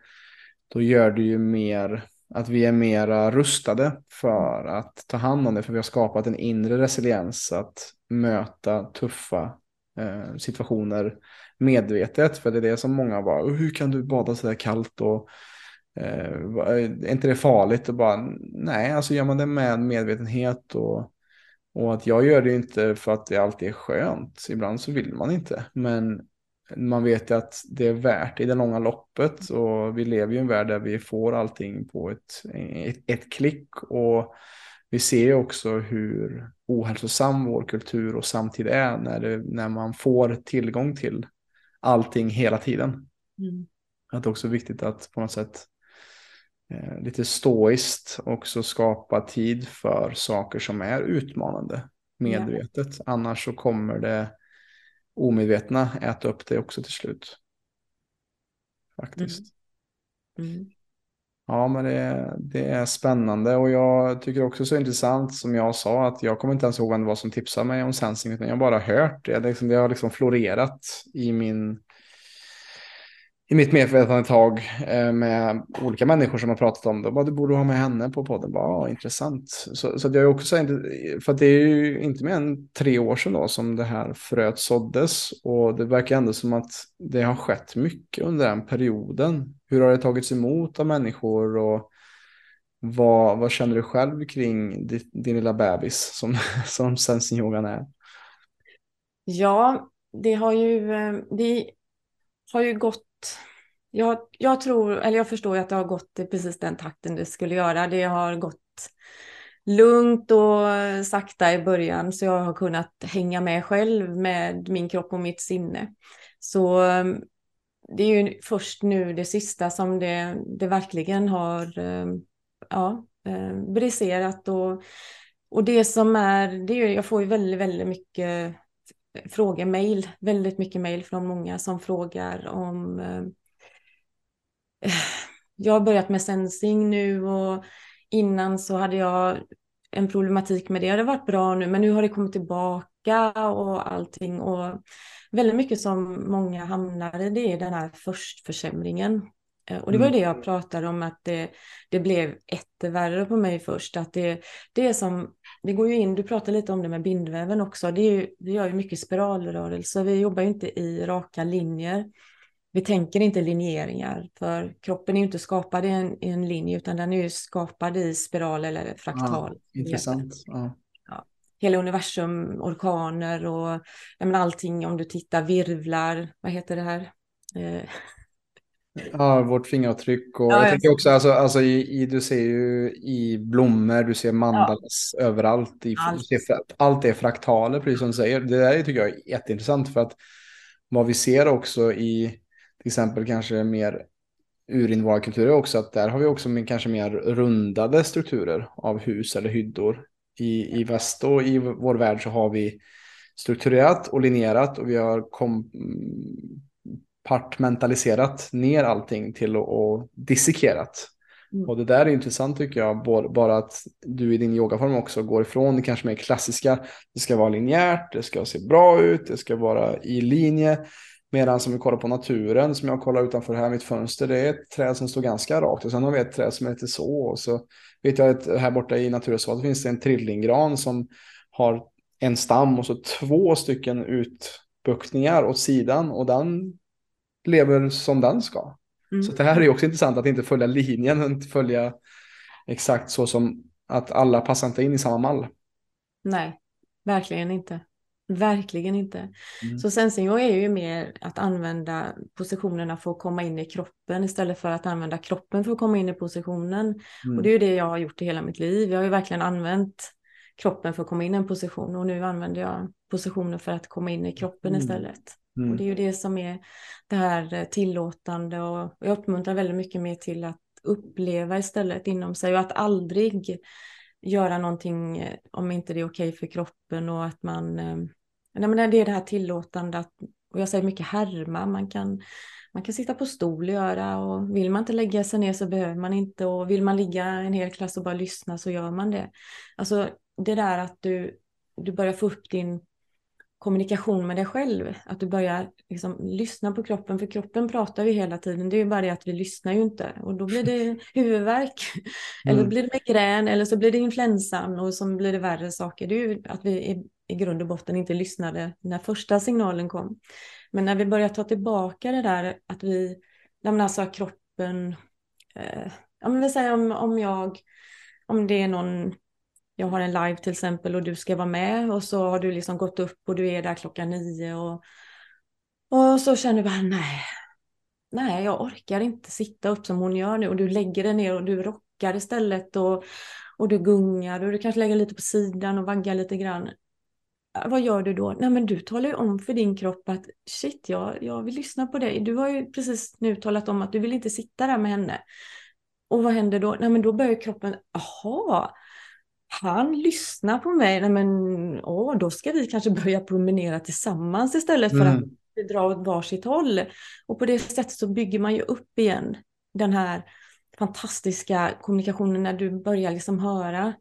Då gör det ju mer att vi är mera rustade för att ta hand om det, för vi har skapat en inre resiliens att möta tuffa Eh, situationer medvetet. För det är det som många bara, hur kan du bada så där kallt och eh, är inte det farligt? Och bara, nej, alltså gör man det med medvetenhet och, och att jag gör det inte för att det alltid är skönt. Ibland så vill man inte, men man vet ju att det är värt i det långa loppet och vi lever ju i en värld där vi får allting på ett, ett, ett klick och vi ser också hur ohälsosam vår kultur och samtid är när, det, när man får tillgång till allting hela tiden. Mm. Att det också är viktigt att på något sätt eh, lite stoiskt också skapa tid för saker som är utmanande medvetet. Ja. Annars så kommer det omedvetna äta upp det också till slut. Faktiskt. Mm. Mm. Ja, men det, det, är spännande och jag tycker också så intressant som jag sa att jag kommer inte ens ihåg vem det var som tipsade mig om sensing utan jag har bara hört det. Det, liksom, det har liksom florerat i min i mitt medvetande tag eh, med olika människor som har pratat om det. Bara, du borde ha med henne på podden. Bara, ja, intressant. Så, så det är också för det är ju inte mer än tre år sedan då som det här fröet såddes och det verkar ändå som att det har skett mycket under den perioden. Hur har det tagits emot av människor och vad, vad känner du själv kring din, din lilla bebis som, som sensin är? Ja, det har ju, eh, det har ju gått jag, jag tror, eller jag förstår att det har gått i precis den takten det skulle göra. Det har gått lugnt och sakta i början så jag har kunnat hänga med själv med min kropp och mitt sinne. Så ehm, det är ju först nu det sista som det, det verkligen har ehm, ja, ehm, briserat och, och det som är, det är, jag får ju väldigt, väldigt mycket frågor, mejl, väldigt mycket mejl från många som frågar om jag har börjat med sensing nu och innan så hade jag en problematik med det. Det har varit bra nu men nu har det kommit tillbaka och allting och väldigt mycket som många hamnar i det är den här förstförsämringen. Eh, och det var ju det jag mm. pratade om att det, det blev ett värre på mig först. Att det, det är som, det går ju in, du pratade lite om det med bindväven också, det, är ju, det gör ju mycket spiralrörelser, vi jobbar ju inte i raka linjer. vi tänker inte linjeringar, för kroppen är ju inte skapad i en, i en linje, utan den är ju skapad i spiral eller fraktal. Ja, intressant. Ja. Ja. Hela universum, orkaner och allting, om du tittar, virvlar, vad heter det här? Eh, Ja, vårt fingeravtryck och ja, jag tänker också, alltså, alltså i, i, du ser ju i blommor, du ser mandalas ja. överallt. I, allt. Ser, allt är fraktaler, precis som du säger. Det där tycker jag är jätteintressant för att vad vi ser också i till exempel kanske mer urinvårarkulturer också, att där har vi också kanske mer rundade strukturer av hus eller hyddor. I, i väst och i vår värld så har vi strukturerat och linjerat och vi har kom, partmentaliserat ner allting till och dissekerat. Mm. Och det där är intressant tycker jag, bara att du i din yogaform också går ifrån det kanske mer klassiska. Det ska vara linjärt, det ska se bra ut, det ska vara i linje. Medan som vi kollar på naturen, som jag kollar utanför här mitt fönster, det är ett träd som står ganska rakt. Och sen har vi ett träd som är lite så. Och så vet jag att här borta i naturreservatet finns det en trillinggran som har en stam och så två stycken utbuktningar åt sidan. Och den lever som den ska. Mm. Så det här är också intressant att inte följa linjen, inte följa exakt så som att alla passar inte in i samma mall. Nej, verkligen inte. Verkligen inte. Mm. Så sensing är ju mer att använda positionerna för att komma in i kroppen istället för att använda kroppen för att komma in i positionen. Mm. Och det är ju det jag har gjort i hela mitt liv. Jag har ju verkligen använt kroppen för att komma in i en position och nu använder jag positioner för att komma in i kroppen mm. istället. Mm. Och det är ju det som är det här eh, tillåtande och jag uppmuntrar väldigt mycket mer till att uppleva istället inom sig och att aldrig göra någonting eh, om inte det är okej för kroppen och att man, eh, nej men det är det här tillåtande att, och jag säger mycket härma, man kan, man kan sitta på stol och göra och vill man inte lägga sig ner så behöver man inte och vill man ligga en hel klass och bara lyssna så gör man det. Alltså det där att du, du börjar få upp din kommunikation med dig själv. Att du börjar liksom lyssna på kroppen, för kroppen pratar ju hela tiden. Det är ju bara det att vi lyssnar ju inte. Och då blir det huvudvärk, mm. eller blir det migrän, eller så blir det influensan och så blir det värre saker. Det är ju att vi i, i grund och botten inte lyssnade när första signalen kom. Men när vi börjar ta tillbaka det där att vi, alltså kroppen, eh, ja men vi säger om, om jag, om det är någon jag har en live till exempel och du ska vara med och så har du liksom gått upp och du är där klockan nio och, och så känner du bara nej, nej jag orkar inte sitta upp som hon gör nu och du lägger dig ner och du rockar istället och, och du gungar och du kanske lägger lite på sidan och vaggar lite grann. Äh, vad gör du då? Nej men du talar ju om för din kropp att shit, jag, jag vill lyssna på dig. Du har ju precis nu talat om att du vill inte sitta där med henne. Och vad händer då? Nej men då börjar kroppen, jaha, han lyssnar på mig, nej men åh, då ska vi kanske börja promenera tillsammans istället för mm. att dra åt varsitt håll. Och på det sättet så bygger man ju upp igen den här fantastiska kommunikationen när du börjar liksom höra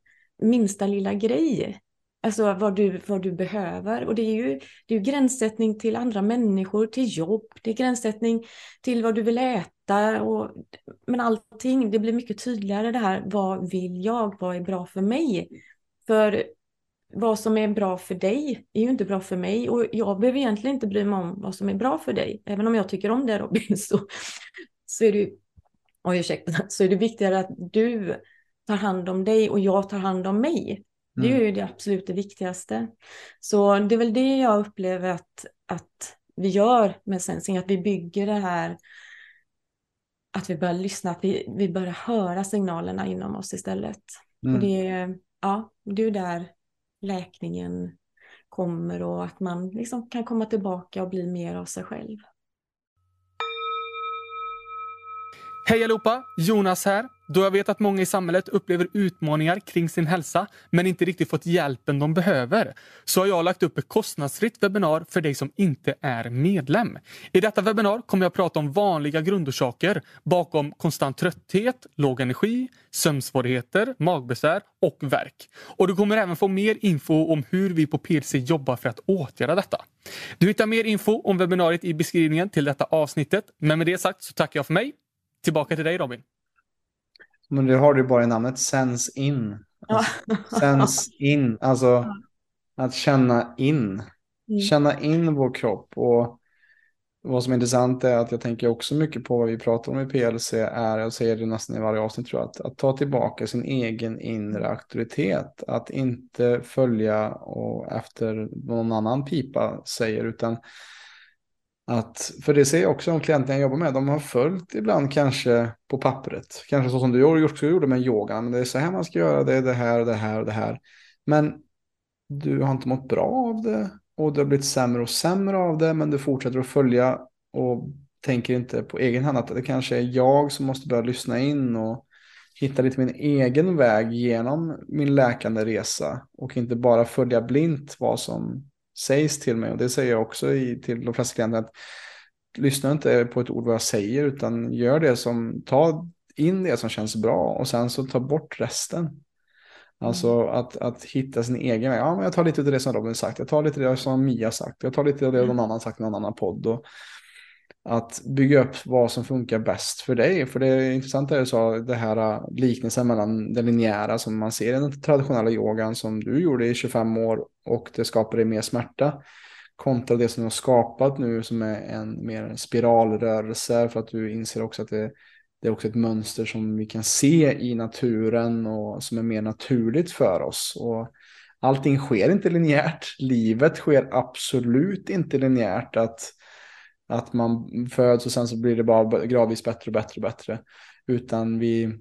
minsta lilla grej. Alltså vad du, vad du behöver. Och det är, ju, det är ju gränssättning till andra människor, till jobb, det är gränssättning till vad du vill äta. Och, men allting, det blir mycket tydligare det här, vad vill jag, vad är bra för mig? För vad som är bra för dig är ju inte bra för mig och jag behöver egentligen inte bry mig om vad som är bra för dig. Även om jag tycker om det Robin så, så är det oj ursäkta, så är det viktigare att du tar hand om dig och jag tar hand om mig. Det är mm. ju det absolut det viktigaste. Så det är väl det jag upplever att, att vi gör med sensing, att vi bygger det här, att vi börjar lyssna, att vi, vi börjar höra signalerna inom oss istället. Mm. Och det, är, ja, det är där läkningen kommer och att man liksom kan komma tillbaka och bli mer av sig själv. Hej allihopa! Jonas här. Då jag vet att många i samhället upplever utmaningar kring sin hälsa men inte riktigt fått hjälpen de behöver så har jag lagt upp ett kostnadsfritt webbinar för dig som inte är medlem. I detta webbinar kommer jag prata om vanliga grundorsaker bakom konstant trötthet, låg energi, sömnsvårigheter, magbesvär och värk. Och du kommer även få mer info om hur vi på PLC jobbar för att åtgärda detta. Du hittar mer info om webbinariet i beskrivningen till detta avsnittet. Men med det sagt så tackar jag för mig Tillbaka till dig Robin. Men det har du bara i namnet, sense in. Alltså, sense in, alltså att känna in. Mm. Känna in vår kropp och vad som är intressant är att jag tänker också mycket på vad vi pratar om i PLC är, jag säger det nästan i varje avsnitt tror jag, att, att ta tillbaka sin egen inre auktoritet. Att inte följa och efter vad någon annan pipa säger utan att, för det ser jag också om klienter jag jobbar med, de har följt ibland kanske på pappret. Kanske så som du också gjorde med yogan, men det är så här man ska göra, det är det här, det här och det här. Men du har inte mått bra av det och du har blivit sämre och sämre av det, men du fortsätter att följa och tänker inte på egen hand att det kanske är jag som måste börja lyssna in och hitta lite min egen väg genom min läkande resa och inte bara följa blint vad som sägs till mig. Och det säger jag också i, till de flesta klienter att lyssna inte på ett ord vad jag säger utan gör det som, ta in det som känns bra och sen så ta bort resten. Alltså mm. att, att hitta sin egen väg. Ja, men jag tar lite av det som Robin sagt. Jag tar lite av det som Mia sagt. Jag tar lite av det mm. någon annan sagt i någon annan podd. Och att bygga upp vad som funkar bäst för dig. För det är intressant det du sa, det här äh, liknelsen mellan det linjära som man ser i den traditionella yogan som du gjorde i 25 år och det skapar dig mer smärta. Kontra det som du har skapat nu som är en mer spiralrörelse för att du inser också att det det är också ett mönster som vi kan se i naturen och som är mer naturligt för oss. Och allting sker inte linjärt. Livet sker absolut inte linjärt. Att, att man föds och sen så blir det bara gradvis bättre och bättre och bättre. Utan vi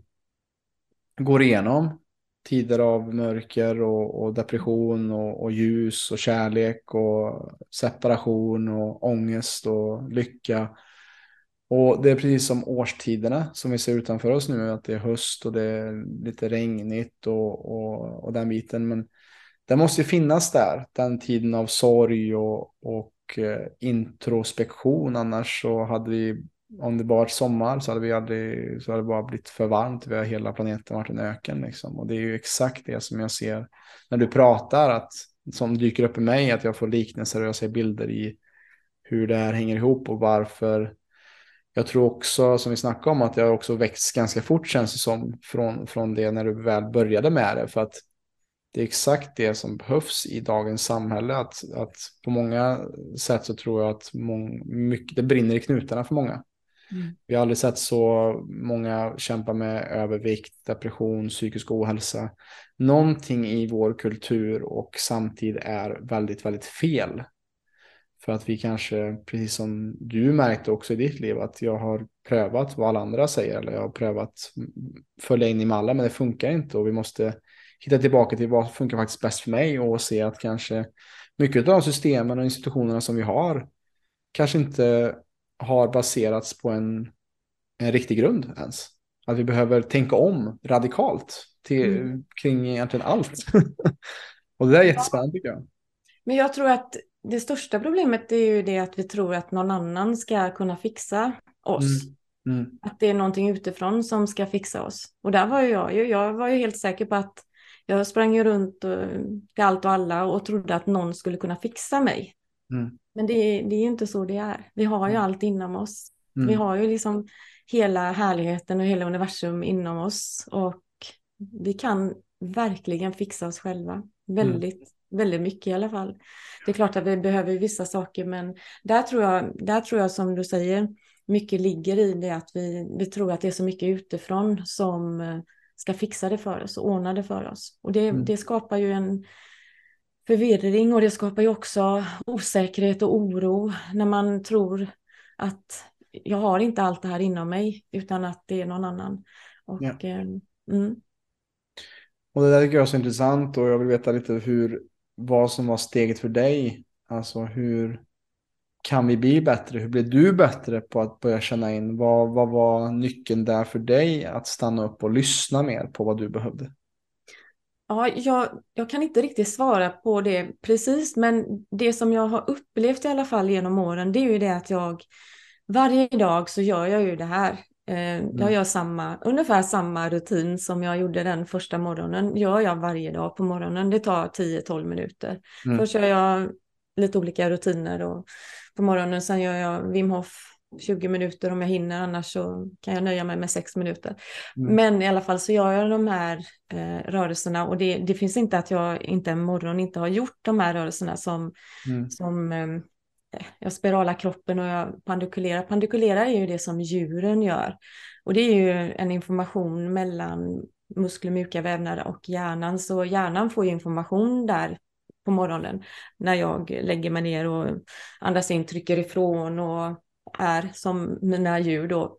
går igenom tider av mörker och, och depression och, och, ljus och kärlek och separation och ångest och lycka. Och det är precis som årstiderna som vi ser utanför oss nu, att det är höst och det är lite regnigt och, och, och den biten. Men det måste ju finnas där, den tiden av sorg och, och Eh, introspektion. Annars så hade vi, om det bara varit sommar så hade vi aldrig, så hade det bara blivit för varmt. Vi har hela planeten varit en öken liksom. Och det är ju exakt det som jag ser när du pratar, att, som dyker upp i mig, att jag får liknelser och jag ser bilder i hur det här hänger ihop och varför jag tror också, som vi snackade om, att jag också växt ganska fort känns det som från, från det när du väl började med det. För att det är exakt det som behövs i dagens samhälle. Att, att på många sätt så tror jag att mång, mycket, det brinner i knutarna för många. Mm. Vi har aldrig sett så många kämpa med övervikt, depression, psykisk ohälsa. Någonting i vår kultur och samtid är väldigt, väldigt fel. För att vi kanske, precis som du märkte också i ditt liv, att jag har prövat vad alla andra säger eller jag har prövat följa in i mallen men det funkar inte och vi måste hitta tillbaka till vad funkar faktiskt bäst för mig och se att kanske mycket av de systemen och institutionerna som vi har kanske inte har baserats på en, en riktig grund ens. Att vi behöver tänka om radikalt till, mm. kring egentligen allt. och det där är jättespännande tycker jag. Men jag tror att det största problemet är ju det att vi tror att någon annan ska kunna fixa oss. Mm. Mm. Att det är någonting utifrån som ska fixa oss. Och där var ju jag ju. Jag var ju helt säker på att jag sprang ju runt till allt och alla och trodde att någon skulle kunna fixa mig. Mm. Men det, det är ju inte så det är. Vi har ju mm. allt inom oss. Vi mm. har ju liksom hela härligheten och hela universum inom oss. Och vi kan verkligen fixa oss själva. Väldigt väldigt mycket i alla fall. Det är klart att vi behöver vissa saker, men där tror jag, där tror jag som du säger, mycket ligger i det att vi, vi tror att det är så mycket utifrån som eh, ska fixa det för oss och ordna det för oss. Och det, mm. det skapar ju en förvirring och det skapar ju också osäkerhet och oro när man tror att jag har inte allt det här inom mig utan att det är någon annan. Och, ja. eh, mm. och det där tycker jag är så intressant och jag vill veta lite hur vad som var steget för dig. Alltså hur kan vi bli bättre? Hur blev du bättre på att börja känna in? Vad, vad var nyckeln där för dig att stanna upp och lyssna mer på vad du behövde? Ja, jag, jag kan inte riktigt svara på det precis, men det som jag har upplevt i alla fall genom åren, det är ju det att jag varje dag så gör jag ju det här. Eh, mm. Jag gör samma, ungefär samma rutin som jag gjorde den första morgonen. Gör jag varje dag på morgonen. Det tar 10-12 minuter. Mm. Först gör jag lite olika rutiner och på morgonen. Sen gör jag Wim Hof 20 minuter om jag hinner. Annars så kan jag nöja mig med 6 minuter. Mm. Men i alla fall så gör jag de här eh, rörelserna. Och det, det, finns inte att jag inte en morgon inte har gjort de här rörelserna som, mm. som eh, jag spiralar kroppen och jag pandikulerar. Pandikulerar är ju det som djuren gör. Och det är ju en information mellan muskler, mjuka vävnader och hjärnan. Så hjärnan får ju information där på morgonen när jag lägger mig ner och andas in, trycker ifrån och är som mina djur då.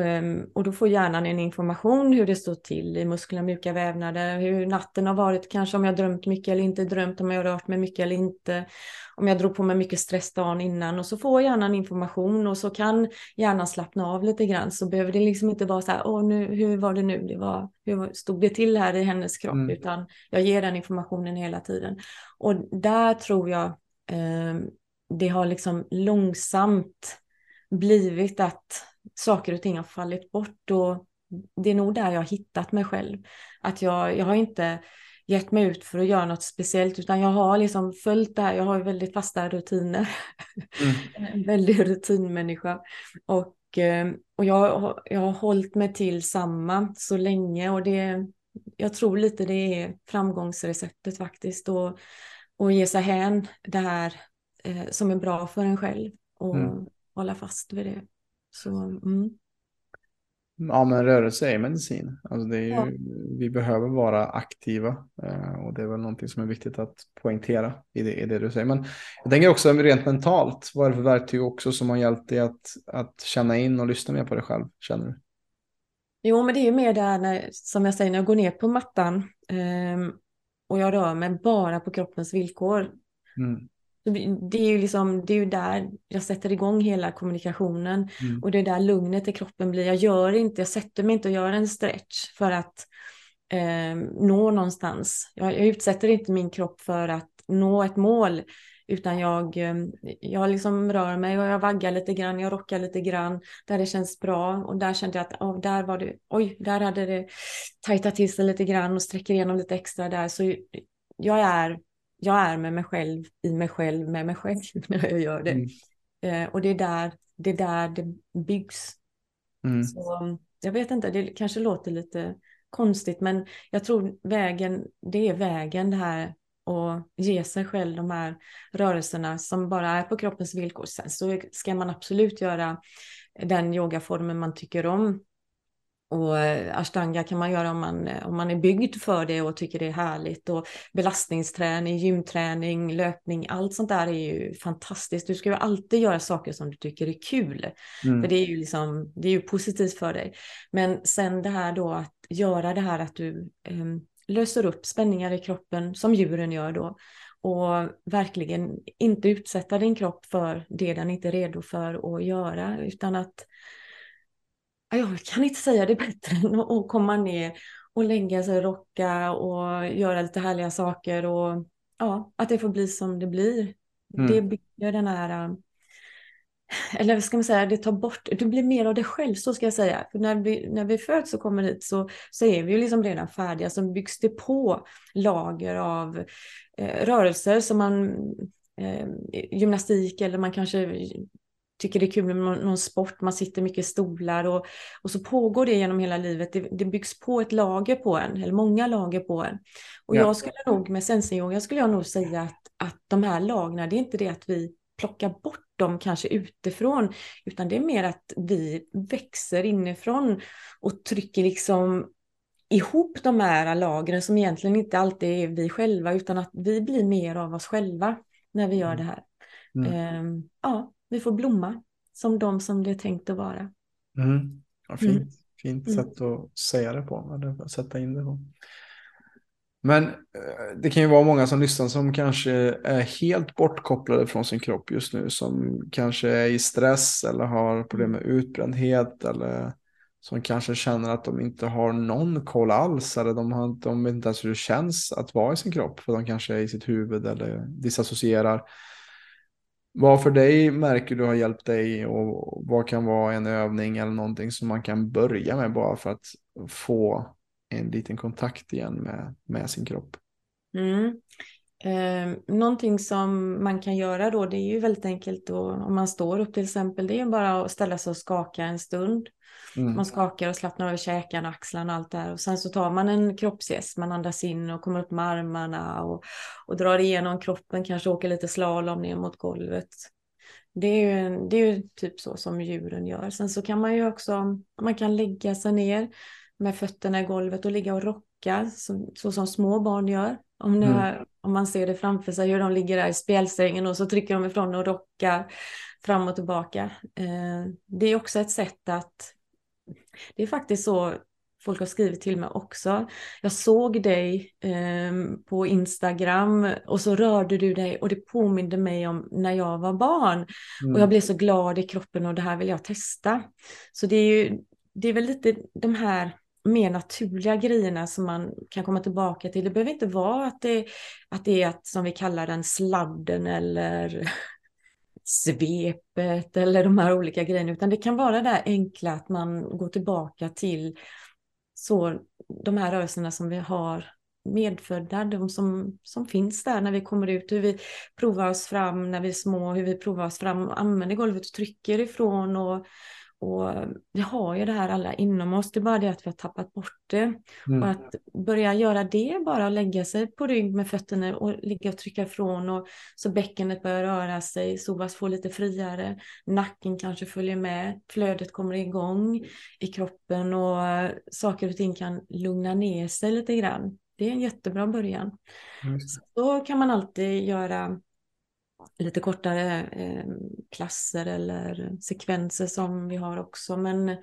Ehm, och då får hjärnan en information hur det står till i musklerna, mjuka vävnader, hur natten har varit, kanske om jag drömt mycket eller inte drömt, om jag har rört mig mycket eller inte, om jag drog på mig mycket stress dagen innan och så får hjärnan information och så kan hjärnan slappna av lite grann så behöver det liksom inte vara så här, åh nu, hur var det nu, det var, hur stod det till här i hennes kropp, mm. utan jag ger den informationen hela tiden. Och där tror jag eh, det har liksom långsamt blivit att saker och ting har fallit bort och det är nog där jag har hittat mig själv. Att jag, jag har inte gett mig ut för att göra något speciellt utan jag har liksom följt det här. Jag har väldigt fasta rutiner. Mm. en väldig rutinmänniska. Och, eh, och jag, jag har hållit mig till samma så länge och det, jag tror lite det är framgångsreceptet faktiskt. Och, och ge sig hän det här eh, som är bra för en själv och mm. hålla fast vid det. Så, mm. Ja, men rörelse är medicin. Alltså det är ju, ja. Vi behöver vara aktiva eh, och det är väl någonting som är viktigt att poängtera i det, i det du säger. Men jag tänker också rent mentalt, vad är det för verktyg också som har hjälpt dig att, att känna in och lyssna mer på dig själv, känner du? Jo, men det är ju mer där när, som jag säger, när jag går ner på mattan eh, och jag rör mig bara på kroppens villkor. Mm. Det är ju liksom, det är ju där jag sätter igång hela kommunikationen mm. och det är där lugnet i kroppen blir. Jag gör inte, jag sätter mig inte och gör en stretch för att eh, nå någonstans. Jag, jag, utsätter inte min kropp för att nå ett mål utan jag, eh, jag liksom rör mig och jag vaggar lite grann, jag rockar lite grann där det känns bra och där kände jag att oh, där var det, oj, där hade det tajtat till sig lite grann och sträcker igenom lite extra där. Så jag är jag är med mig själv, i mig själv, med mig själv när jag gör det. Mm. Eh, och det är, där, det är där det byggs. Mm. Så, jag vet inte, det kanske låter lite konstigt, men jag tror vägen, det är vägen det här och ge sig själv de här rörelserna som bara är på kroppens villkor. Sen så ska man absolut göra den yogaformen man tycker om och eh, ashtanga kan man göra om man, eh, om man är byggd för det och tycker det är härligt. Och belastningsträning, gymträning, löpning, allt sånt där är ju fantastiskt. Du ska ju alltid göra saker som du tycker är kul. Mm. För det är ju liksom, det är ju positivt för dig. Men sen det här då att göra det här att du eh, löser upp spänningar i kroppen som djuren gör då. Och verkligen inte utsätta din kropp för det den inte är redo för att göra. Utan att jag kan inte säga det bättre än att komma ner och lägga sig, rocka och göra lite härliga saker och ja, att det får bli som det blir. Mm. Det bygger den här, äh, eller vad ska man säga, det tar bort, du blir mer av dig själv, så ska jag säga. För när vi, när vi föds och kommer hit så, så är vi ju liksom redan färdiga, så byggs det på lager av eh, rörelser som man eh, gymnastik eller man kanske tycker det är kul med någon, sport, man sitter mycket i stolar och, och så pågår det genom hela livet. Det, det byggs på ett lager på en, eller många lager på en. Och ja. jag skulle nog med sensing skulle jag nog säga att, att de här lagren, det är inte det att vi plockar bort dem kanske utifrån, utan det är mer att vi växer inifrån och trycker liksom ihop de här lagren som egentligen inte alltid är vi själva, utan att vi blir mer av oss själva när vi gör mm. det här. Mm. Um, ja, vi får blomma som de som det är tänkt att vara. Mm. Ja, fint mm. fint mm. sätt att säga det på, eller sätta in det på. Men eh, det kan ju vara många som lyssnar som kanske är helt bortkopplade från sin kropp just nu. Som kanske är i stress eller har problem med utbrändhet. Eller som kanske känner att de inte har någon koll alls. Eller de, har, de vet inte ens hur det känns att vara i sin kropp. För de kanske är i sitt huvud eller disassocierar. Vad för dig märker du har hjälpt dig och vad kan vara en övning eller någonting som man kan börja med bara för att få en liten kontakt igen med, med sin kropp? Mm. Eh, någonting som man kan göra då, det är ju väldigt enkelt då, om man står upp till exempel, det är bara att ställa sig och skaka en stund. Mm. Man skakar och slappnar över käkarna, axlarna och allt det här. Och sen så tar man en kroppsgäst, man andas in och kommer upp med armarna och, och drar igenom kroppen, kanske åker lite slalom ner mot golvet. Det är, ju, det är ju typ så som djuren gör. Sen så kan man ju också, man kan lägga sig ner med fötterna i golvet och ligga och rocka så, så som små barn gör. Om, ni, mm. om man ser det framför sig hur de ligger där i spjälsängen och så trycker de ifrån och rockar fram och tillbaka. Eh, det är också ett sätt att... Det är faktiskt så folk har skrivit till mig också. Jag såg dig eh, på Instagram och så rörde du dig och det påminde mig om när jag var barn. Mm. Och jag blev så glad i kroppen och det här vill jag testa. Så det är ju, det är väl lite de här mer naturliga grejerna som man kan komma tillbaka till. Det behöver inte vara att det, att det är att, som vi kallar den, sladden eller svepet eller de här olika grejerna, utan det kan vara det där enkla att man går tillbaka till så de här rörelserna som vi har medfödda, de som, som finns där när vi kommer ut, hur vi provar oss fram när vi är små, hur vi provar oss fram och använder golvet och trycker ifrån och och vi har ju det här alla inom oss, det är bara det att vi har tappat bort det. Mm. Och att börja göra det, bara lägga sig på rygg med fötterna och ligga och trycka ifrån och så bäckenet börjar röra sig, Sobas får lite friare, nacken kanske följer med, flödet kommer igång i kroppen och saker och ting kan lugna ner sig lite grann. Det är en jättebra början. Mm. Så kan man alltid göra lite kortare eh, klasser eller sekvenser som vi har också. Men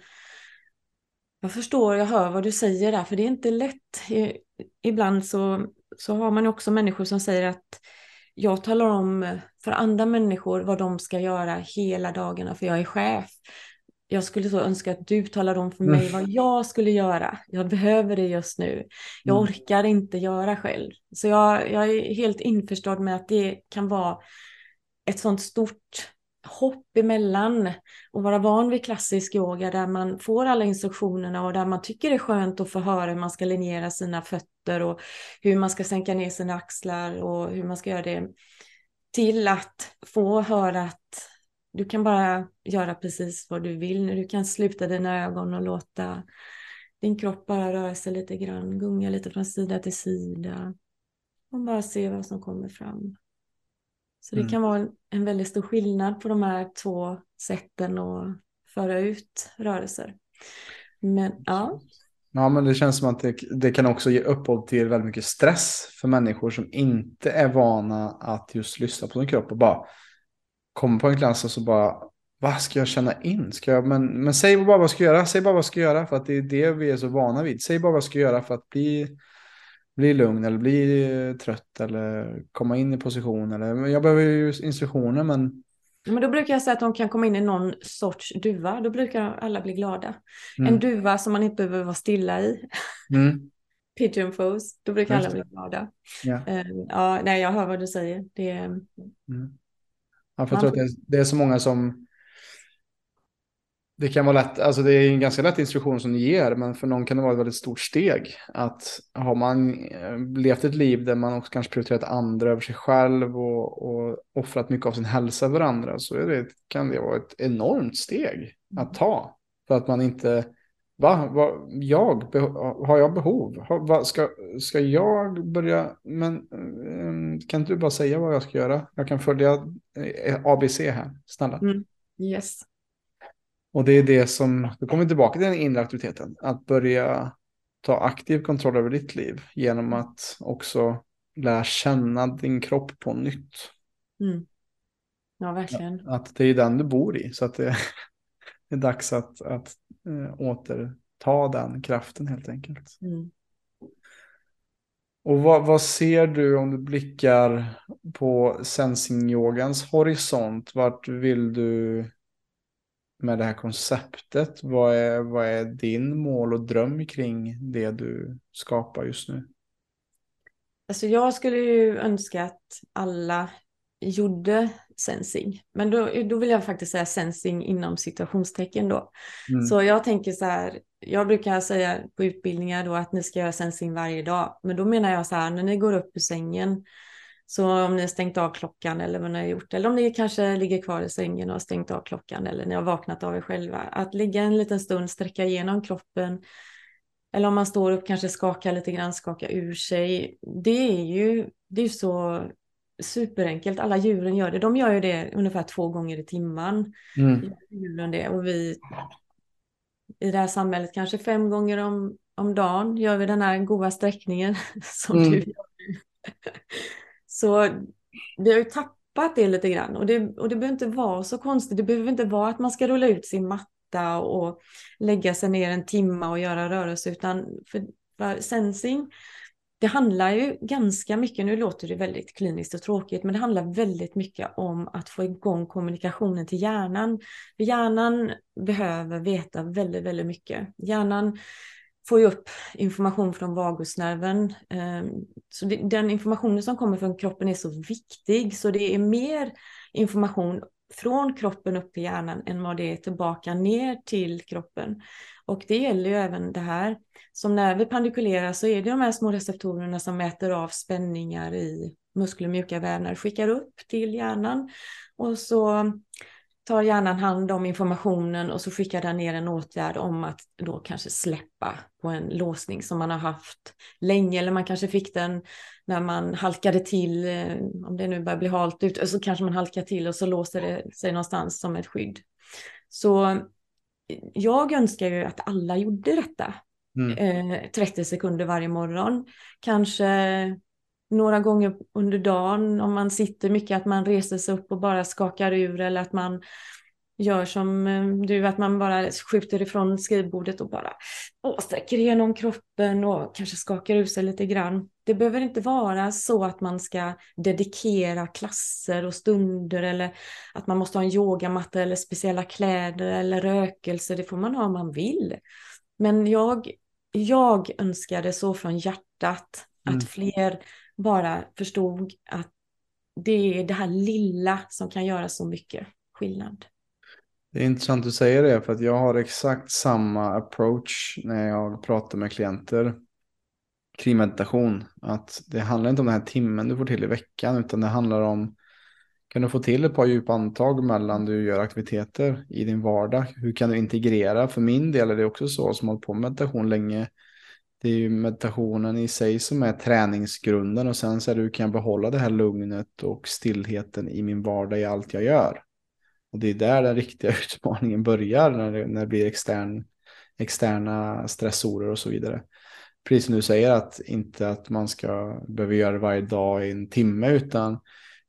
jag förstår, jag hör vad du säger där, för det är inte lätt. Ibland så, så har man också människor som säger att jag talar om för andra människor vad de ska göra hela dagarna, för jag är chef. Jag skulle så önska att du talar om för mig mm. vad jag skulle göra. Jag behöver det just nu. Jag mm. orkar inte göra själv. Så jag, jag är helt införstådd med att det kan vara ett sånt stort hopp emellan och vara van vid klassisk yoga där man får alla instruktionerna och där man tycker det är skönt att få höra hur man ska linjera sina fötter och hur man ska sänka ner sina axlar och hur man ska göra det till att få höra att du kan bara göra precis vad du vill nu. Du kan sluta dina ögon och låta din kropp bara röra sig lite grann, gunga lite från sida till sida och bara se vad som kommer fram. Så det mm. kan vara en väldigt stor skillnad på de här två sätten att föra ut rörelser. Men ja. Ja, men det känns som att det, det kan också ge upphov till väldigt mycket stress för människor som inte är vana att just lyssna på sin kropp och bara kommer på en klass och så bara vad ska jag känna in? Ska jag, men, men säg bara vad jag ska göra, säg bara vad jag ska göra för att det är det vi är så vana vid. Säg bara vad jag ska göra för att bli bli lugn eller bli trött eller komma in i position. Eller, jag behöver ju instruktioner men... Men då brukar jag säga att de kan komma in i någon sorts duva. Då brukar alla bli glada. Mm. En duva som man inte behöver vara stilla i. Mm. Pigeon pose. Då brukar alla bli glada. Ja. Uh, ja, nej, jag hör vad du säger. Det, mm. ja, för jag tror att det är, det är så många som det kan vara lätt, alltså det är en ganska lätt instruktion som ni ger, men för någon kan det vara ett väldigt stort steg. Att har man eh, levt ett liv där man också kanske prioriterat andra över sig själv och, och offrat mycket av sin hälsa för andra så är det, kan det vara ett enormt steg att ta. För att man inte, va, va jag, har jag behov? Va, ska, ska jag börja, men eh, kan inte du bara säga vad jag ska göra? Jag kan följa eh, ABC här, snälla. Mm. Yes. Och det är det som, då kommer vi tillbaka till den inre aktiviteten, att börja ta aktiv kontroll över ditt liv genom att också lära känna din kropp på nytt. Mm. Ja, verkligen. Att det är den du bor i, så att det är dags att, att äh, återta den kraften helt enkelt. Mm. Och vad, vad, ser du om du blickar på sensing-yogans horisont? Vart vill du med det här konceptet? Vad är, vad är din mål och dröm kring det du skapar just nu? Alltså jag skulle ju önska att alla gjorde sensing. Men då, då vill jag faktiskt säga sensing inom situationstecken då. Mm. Så jag tänker så här, jag brukar säga på utbildningar då att ni ska göra sensing varje dag. Men då menar jag så här, när ni går upp ur sängen så om ni har stängt av klockan eller vad ni har gjort, eller om ni kanske ligger kvar i sängen och har stängt av klockan eller ni har vaknat av er själva, att ligga en liten stund, sträcka igenom kroppen, eller om man står upp kanske skaka lite grann, skaka ur sig. Det är ju det är så superenkelt. Alla djuren gör det. De gör ju det ungefär två gånger i timmen. Mm. Djuren det. Och vi i det här samhället kanske fem gånger om, om dagen gör vi den här goda sträckningen som mm. du gör. Så vi har ju tappat det lite grann och det, och det behöver inte vara så konstigt. Det behöver inte vara att man ska rulla ut sin matta och lägga sig ner en timme och göra rörelse utan för, för sensing det handlar ju ganska mycket, nu låter det väldigt kliniskt och tråkigt, men det handlar väldigt mycket om att få igång kommunikationen till hjärnan. För hjärnan behöver veta väldigt, väldigt mycket. Hjärnan får ju upp information från vagusnerven. Ehm, så den informationen som kommer från kroppen är så viktig, så det är mer information från kroppen upp till hjärnan än vad det är tillbaka ner till kroppen. Och det gäller ju även det här. Som när vi pandikulerar så är det de här små receptorerna som mäter av spänningar i muskler och mjuka vävnader, skickar upp till hjärnan och så tar hjärnan hand om informationen och så skickar den ner en åtgärd om att då kanske släppa på en låsning som man har haft länge eller man kanske fick den när man halkade till, eh, om det nu börjar bli halt ut, så kanske man halkar till och så låser det sig någonstans som ett skydd. Så jag önskar ju att alla gjorde detta. Mm. Eh, 30 sekunder varje morgon. Kanske några gånger under dagen om man sitter mycket att man reser sig upp och bara skakar ur eller att man gör som eh, du, att man bara skjuter ifrån skrivbordet och bara åh, sträcker igenom kroppen och kanske skakar ur sig lite grann. Det behöver inte vara så att man ska dedikera klasser och stunder eller att man måste ha en yogamatta eller speciella kläder eller rökelse. Det får man ha om man vill. Men jag, jag önskade så från hjärtat mm. att fler bara förstod att det är det här lilla som kan göra så mycket skillnad. Det är intressant att du säger det för att jag har exakt samma approach när jag pratar med klienter kring meditation. Att det handlar inte om den här timmen du får till i veckan utan det handlar om kan du få till ett par djupa andetag mellan du gör aktiviteter i din vardag? Hur kan du integrera? För min del är det också så som har hållit på med meditation länge. Det är ju meditationen i sig som är träningsgrunden och sen så är det hur kan jag behålla det här lugnet och stillheten i min vardag i allt jag gör. Och det är där den riktiga utmaningen börjar när det, när det blir extern, externa stressorer och så vidare. Precis som du säger att inte att man ska behöva göra det varje dag i en timme utan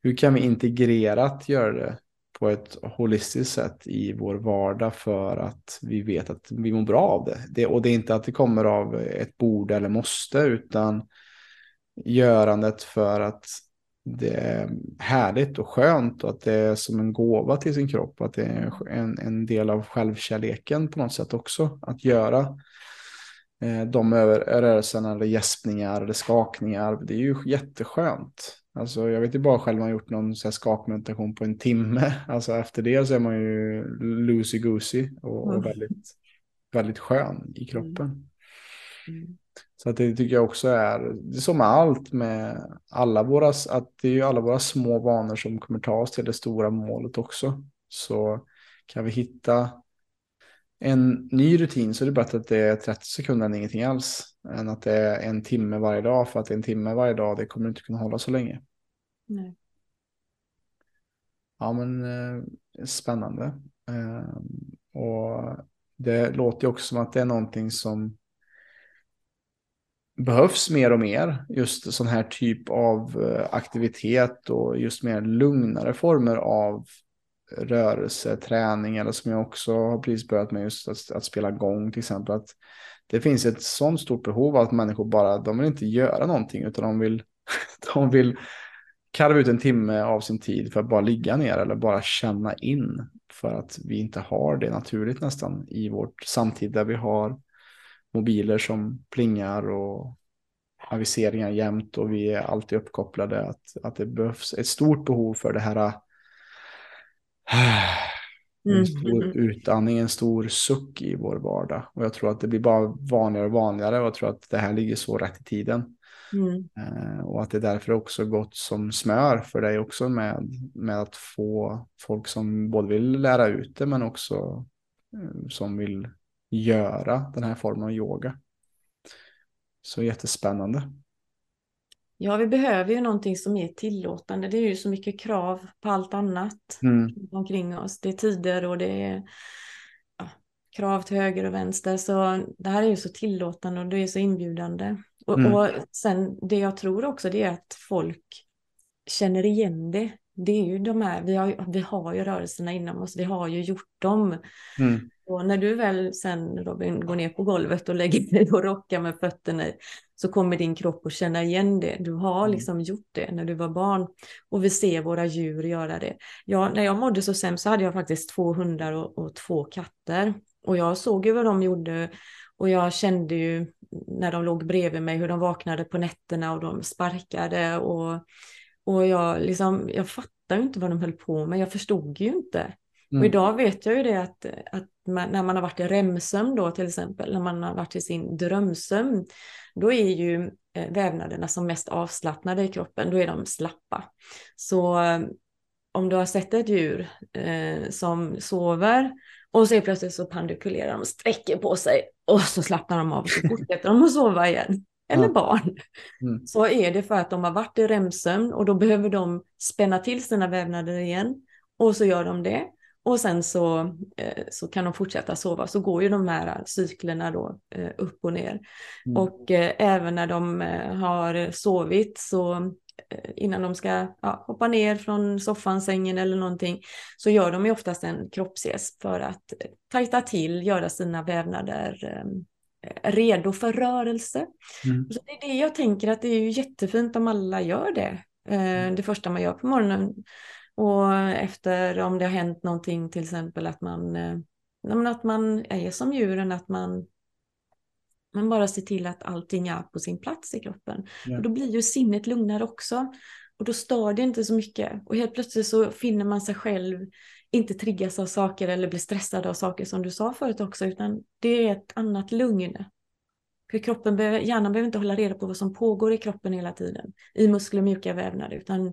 hur kan vi integrerat göra det på ett holistiskt sätt i vår vardag för att vi vet att vi mår bra av det. det. Och det är inte att det kommer av ett bord eller måste utan görandet för att det är härligt och skönt och att det är som en gåva till sin kropp. Att det är en, en del av självkärleken på något sätt också. Att göra eh, de rörelserna eller gäspningar eller skakningar. Det är ju jätteskönt. Alltså jag vet ju bara själv man har gjort någon så här skakmeditation på en timme. Alltså efter det så är man ju loosey-goosey och, och, väldigt, väldigt skön i kroppen. Mm. Mm. Så att det tycker jag också är, det är som med allt med alla våra, att det är ju alla våra små vanor som kommer ta oss till det stora målet också. Så kan vi hitta en ny rutin så är det bättre att det är 30 sekunder än ingenting alls. Än att det är en timme varje dag. För att en timme varje dag det kommer inte kunna hålla så länge. Nej. Ja men eh, spännande. Eh, och det låter ju också som att det är någonting som behövs mer och mer. Just sån här typ av eh, aktivitet och just mer lugnare former av rörelse, träning eller som jag också har precis börjat med just att, att spela gång till exempel. Att det finns ett sånt stort behov av att människor bara, de vill inte göra någonting utan de vill, de vill karva ut en timme av sin tid för att bara ligga ner eller bara känna in. För att vi inte har det naturligt nästan i vårt samtid där vi har mobiler som plingar och aviseringar jämt och vi är alltid uppkopplade. Att, att det behövs ett stort behov för det här en mm. stor utandning, en stor suck i vår vardag. Och jag tror att det blir bara vanligare och vanligare och jag tror att det här ligger så rätt i tiden. Mm. Uh, och att det därför också gått som smör för dig också med, med att få folk som både vill lära ut det men också uh, som vill göra den här formen av yoga. Så jättespännande. Ja, vi behöver ju någonting som är tillåtande. Det är ju så mycket krav på allt annat mm. omkring oss. Det är tider och det är ja, krav till höger och vänster. Så det här är ju så tillåtande och det är så inbjudande. Och, mm. och sen det jag tror också det är att folk känner igen det. Det är ju de här, vi har, vi har ju rörelserna inom oss, vi har ju gjort dem. Mm. Och när du väl sen Robin går ner på golvet och lägger dig och rockar med fötterna i, så kommer din kropp att känna igen det. Du har mm. liksom gjort det när du var barn och vi ser våra djur göra det. Ja, när jag mådde så sämst så hade jag faktiskt två hundar och, och två katter och jag såg ju vad de gjorde och jag kände ju när de låg bredvid mig hur de vaknade på nätterna och de sparkade och, och jag, liksom, jag fattade inte vad de höll på med, jag förstod ju inte. Mm. Och idag vet jag ju det att, att man, när man har varit i remsömn då till exempel, när man har varit i sin drömsömn, då är ju eh, vävnaderna som mest avslappnade i kroppen, då är de slappa. Så eh, om du har sett ett djur eh, som sover och så plötsligt så pandikulerar de sträcker på sig och så slappnar de av och så fortsätter de att sova igen. Eller ja. barn. Mm. Så är det för att de har varit i remsömn och då behöver de spänna till sina vävnader igen. Och så gör de det. Och sen så, eh, så kan de fortsätta sova. Så går ju de här cyklerna då eh, upp och ner. Mm. Och eh, även när de har sovit så innan de ska ja, hoppa ner från soffan, sängen eller någonting, så gör de ju oftast en kroppsgäsp för att tajta till, göra sina vävnader redo för rörelse. Mm. Så det är det jag tänker att det är ju jättefint om alla gör det. Mm. Det första man gör på morgonen och efter om det har hänt någonting, till exempel att man, eh, att man är som djuren, att man, man bara ser till att allting är på sin plats i kroppen. Ja. Och då blir ju sinnet lugnare också. Och då stör det inte så mycket. Och helt plötsligt så finner man sig själv inte triggas av saker eller blir stressad av saker som du sa förut också, utan det är ett annat lugn. För kroppen behöver, hjärnan behöver inte hålla reda på vad som pågår i kroppen hela tiden, i muskler och mjuka vävnader, utan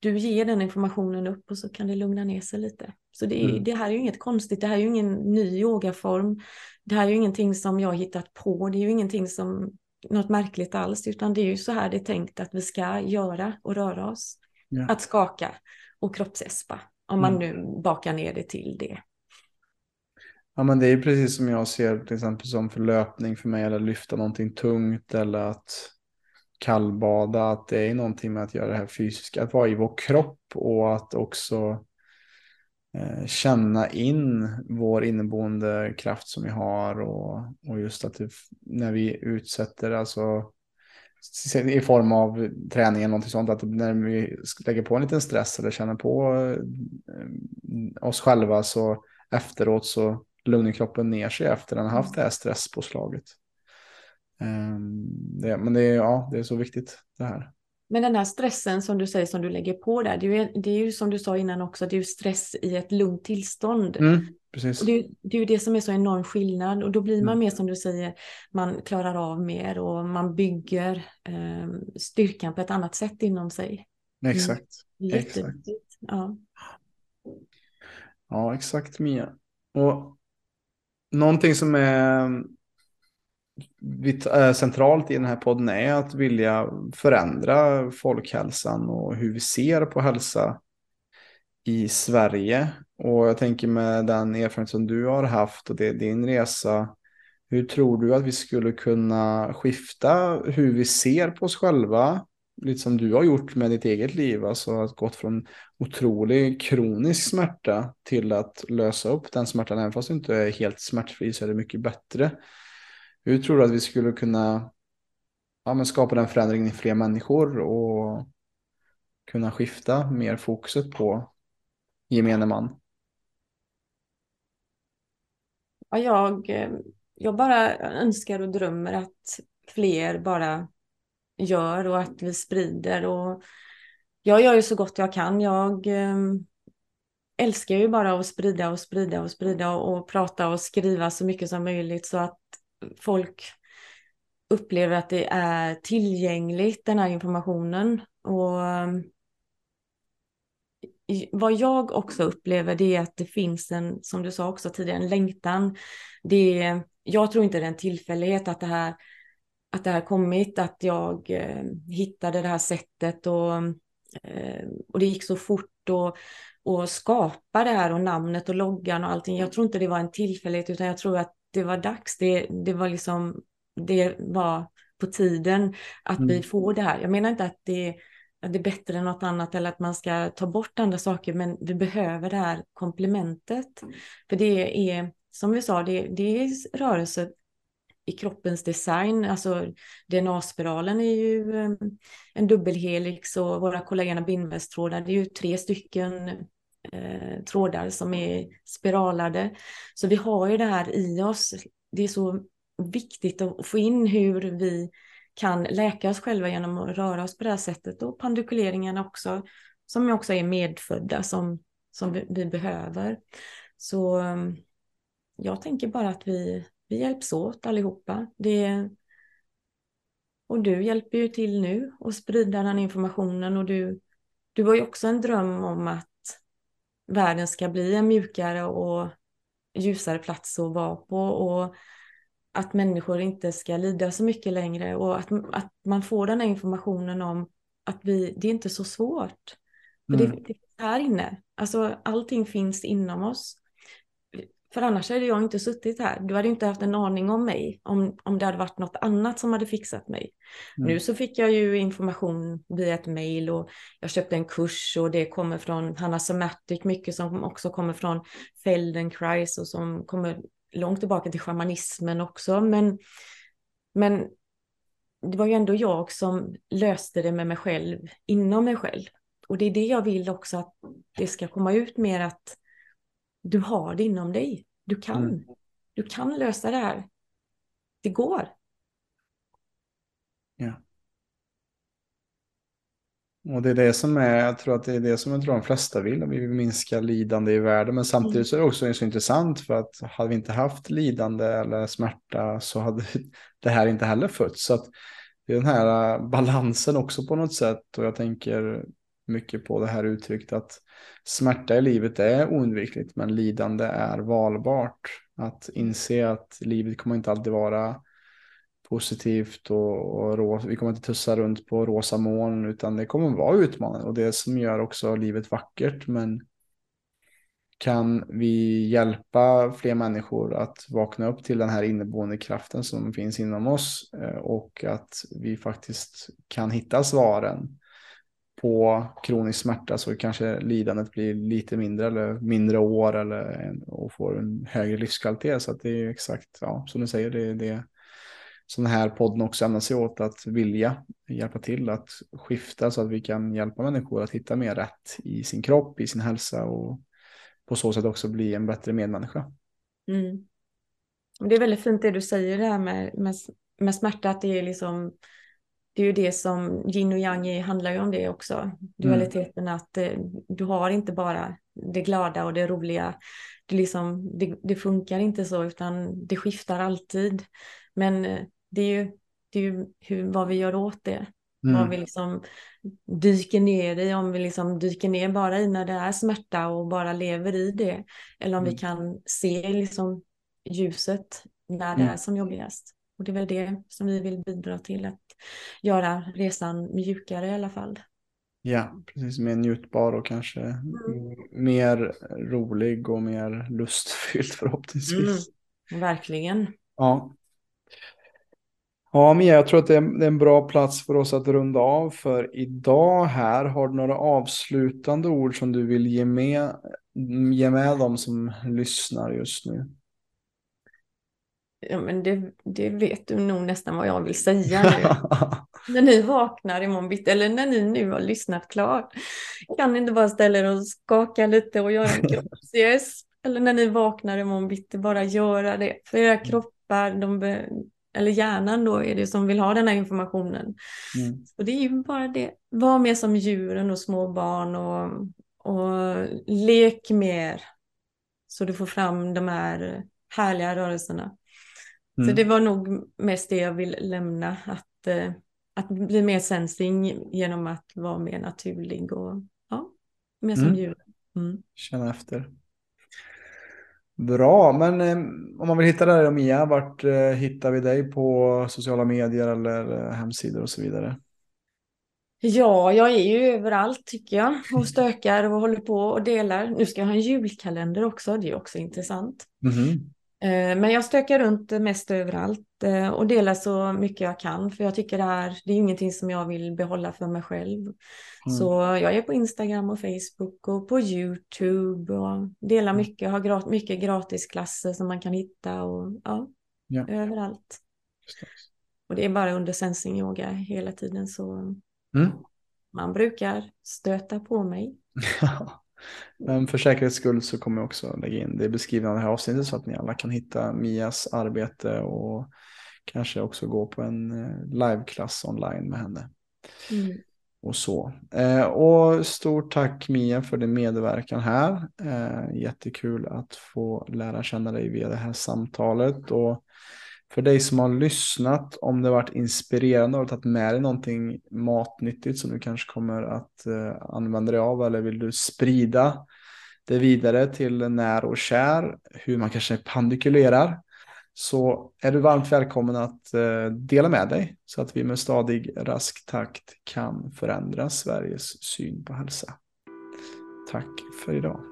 du ger den informationen upp och så kan det lugna ner sig lite. Så det, är, mm. det här är ju inget konstigt, det här är ju ingen ny yogaform. Det här är ju ingenting som jag har hittat på, det är ju ingenting som något märkligt alls, utan det är ju så här det är tänkt att vi ska göra och röra oss. Ja. Att skaka och kroppsespa, om man mm. nu bakar ner det till det. Ja men det är ju precis som jag ser till exempel som för löpning för mig eller lyfta någonting tungt eller att kallbada, att det är någonting med att göra det här fysiska, att vara i vår kropp och att också eh, känna in vår inneboende kraft som vi har och, och just att det, när vi utsätter, alltså i form av träning eller någonting sånt, att när vi lägger på en liten stress eller känner på eh, oss själva så efteråt så lugnar kroppen ner sig efter den har haft det här stresspåslaget. Ehm, det, men det är, ja, det är så viktigt det här. Men den här stressen som du säger som du lägger på där, det är ju, det är ju som du sa innan också, det är ju stress i ett lugnt tillstånd. Mm, precis. Och det, är, det är ju det som är så enorm skillnad och då blir man mm. mer som du säger, man klarar av mer och man bygger eh, styrkan på ett annat sätt inom sig. Exakt. Mm. exakt. Ja. ja, exakt Mia. Och någonting som är Eh, centralt i den här podden är att vilja förändra folkhälsan och hur vi ser på hälsa i Sverige. Och jag tänker med den erfarenhet som du har haft och det din resa. Hur tror du att vi skulle kunna skifta hur vi ser på oss själva? Lite som du har gjort med ditt eget liv, alltså att gått från otrolig kronisk smärta till att lösa upp den smärtan. Även fast du inte är helt smärtfri så är det mycket bättre. Hur tror du att vi skulle kunna ja, men skapa den förändringen i fler människor och kunna skifta mer fokuset på gemene man? Ja, jag, eh, jag bara önskar och drömmer att fler bara gör och att vi sprider. Och jag gör ju så gott jag kan. Jag eh, älskar ju bara att sprida och sprida och sprida och, och prata och skriva så mycket som möjligt så att folk upplever att det är tillgängligt, den här informationen. Och eh, vad jag också upplever det är att det finns en, som du sa också tidigare, en längtan. Det är, jag tror inte det är en tillfällighet att det här att det här kommit, att jag eh, hittade det här sättet och, eh, och det gick så fort och, och skapa det här och namnet och loggan och allting. Jag tror inte det var en tillfällighet utan jag tror att det var dags. Det, det var liksom, det var på tiden att mm. vi får det här. Jag menar inte att det, det är bättre än något annat eller att man ska ta bort andra saker, men vi behöver det här komplementet. För det är, som vi sa, det, det är rörelse i kroppens design. Alltså DNA-spiralen är ju ehm, en dubbelhelix och våra kollagen bindvävstrådar, det är ju tre stycken eh, trådar som är spiralade. Så vi har ju det här i oss. Det är så viktigt att få in hur vi kan läka oss själva genom att röra oss på det här sättet och pandukuleringarna också, som också är medfödda som, som vi, vi behöver. Så mm, jag tänker bara att vi, vi hjälps åt allihopa. Det, och du hjälper ju till nu och sprida den informationen och du, du har ju också en dröm om att världen ska bli en mjukare och ljusare plats att vara på och att människor inte ska lida så mycket längre och att, att man får den här informationen om att vi, det är inte så svårt. För mm. det, det finns här inne, alltså allting finns inom oss. För annars hade jag inte suttit här. Du hade inte haft en aning om mig om, om det hade varit något annat som hade fixat mig. Mm. Nu så fick jag ju information via ett mail och jag köpte en kurs och det kommer från Hanna Somatic, mycket som också kommer från Feldenkrais och som kommer långt tillbaka till shamanismen också. Men, men det var ju ändå jag som löste det med mig själv, inom mig själv. Och det är det jag vill också att det ska komma ut mer att du har det inom dig. Du kan. Mm. Du kan lösa det här. Det går. Ja. Och det är det som är, jag tror att det är det som jag tror de flesta vill. Vi vill minska lidande i världen. Men samtidigt så är det också så intressant för att hade vi inte haft lidande eller smärta så hade det här inte heller fötts. Så att det är den här äh, balansen också på något sätt. Och jag tänker mycket på det här uttrycket att smärta i livet är oundvikligt men lidande är valbart. Att inse att livet kommer inte alltid vara positivt och, och rå, vi kommer inte tussa runt på rosa moln utan det kommer vara utmanande och det som gör också livet vackert. Men kan vi hjälpa fler människor att vakna upp till den här inneboende kraften som finns inom oss eh, och att vi faktiskt kan hitta svaren på kronisk smärta så kanske lidandet blir lite mindre eller mindre år eller och får en högre livskvalitet. Så att det är exakt, ja, som du säger, det är det som den här podden också ämnar sig åt att vilja hjälpa till att skifta så att vi kan hjälpa människor att hitta mer rätt i sin kropp, i sin hälsa och på så sätt också bli en bättre medmänniska. Mm. Det är väldigt fint det du säger det här med, med, med smärta, att det är liksom det är ju det som yin och yang handlar ju om det också. Dualiteten mm. att eh, du har inte bara det glada och det roliga. Det, liksom, det, det, funkar inte så utan det skiftar alltid. Men eh, det är ju, det är ju hur, vad vi gör åt det. Mm. Vad vi liksom dyker ner i, om vi liksom dyker ner bara i när det är smärta och bara lever i det. Eller om mm. vi kan se liksom ljuset när det mm. är som jobbigast. Och det är väl det som vi vill bidra till, att göra resan mjukare i alla fall. Ja, precis. Mer njutbar och kanske mm. mer rolig och mer lustfylld förhoppningsvis. Mm, verkligen. Ja, Ja, Mia, jag tror att det är en bra plats för oss att runda av för idag här. Har du några avslutande ord som du vill ge med, ge med dem som lyssnar just nu? Ja, men det, det vet du nog nästan vad jag vill säga nu. när ni vaknar imorgon bitti, eller när ni nu har lyssnat klart, kan ni inte bara ställa er och skaka lite och göra en kroppsgäsp? Eller när ni vaknar imorgon bitti, bara göra det. För era kroppar, de, eller hjärnan då är det som vill ha den här informationen. Mm. Så det är ju bara det, var mer som djuren och små barn och, och lek mer. Så du får fram de här härliga rörelserna. Mm. Så det var nog mest det jag vill lämna, att, eh, att bli mer sensing genom att vara mer naturlig och ja, mer som mm. djur. Mm. Känna efter. Bra, men eh, om man vill hitta dig Mia, vart eh, hittar vi dig på sociala medier eller eh, hemsidor och så vidare? Ja, jag är ju överallt tycker jag och stökar och håller på och delar. Nu ska jag ha en julkalender också, det är också intressant. Mm. Men jag stökar runt mest överallt och delar så mycket jag kan för jag tycker det här, det är ingenting som jag vill behålla för mig själv. Mm. Så jag är på Instagram och Facebook och på YouTube och delar mm. mycket, har grat mycket gratisklasser som man kan hitta och ja, ja. överallt. Och det är bara under sensing yoga hela tiden så Mm. Man brukar stöta på mig. Men för säkerhets skull så kommer jag också lägga in det i beskrivningen av det här avsnittet så att ni alla kan hitta Mias arbete och kanske också gå på en eh, liveklass online med henne. Mm. Och så. Eh, och stort tack Mia för din medverkan här. Eh, jättekul att få lära känna dig via det här samtalet. Och för dig som har lyssnat, om det varit inspirerande och tagit med dig någonting matnyttigt som du kanske kommer att eh, använda dig av eller vill du sprida det vidare till när och kär, hur man kanske pandikulerar, så är du varmt välkommen att eh, dela med dig så att vi med stadig rask takt kan förändra Sveriges syn på hälsa. Tack för idag.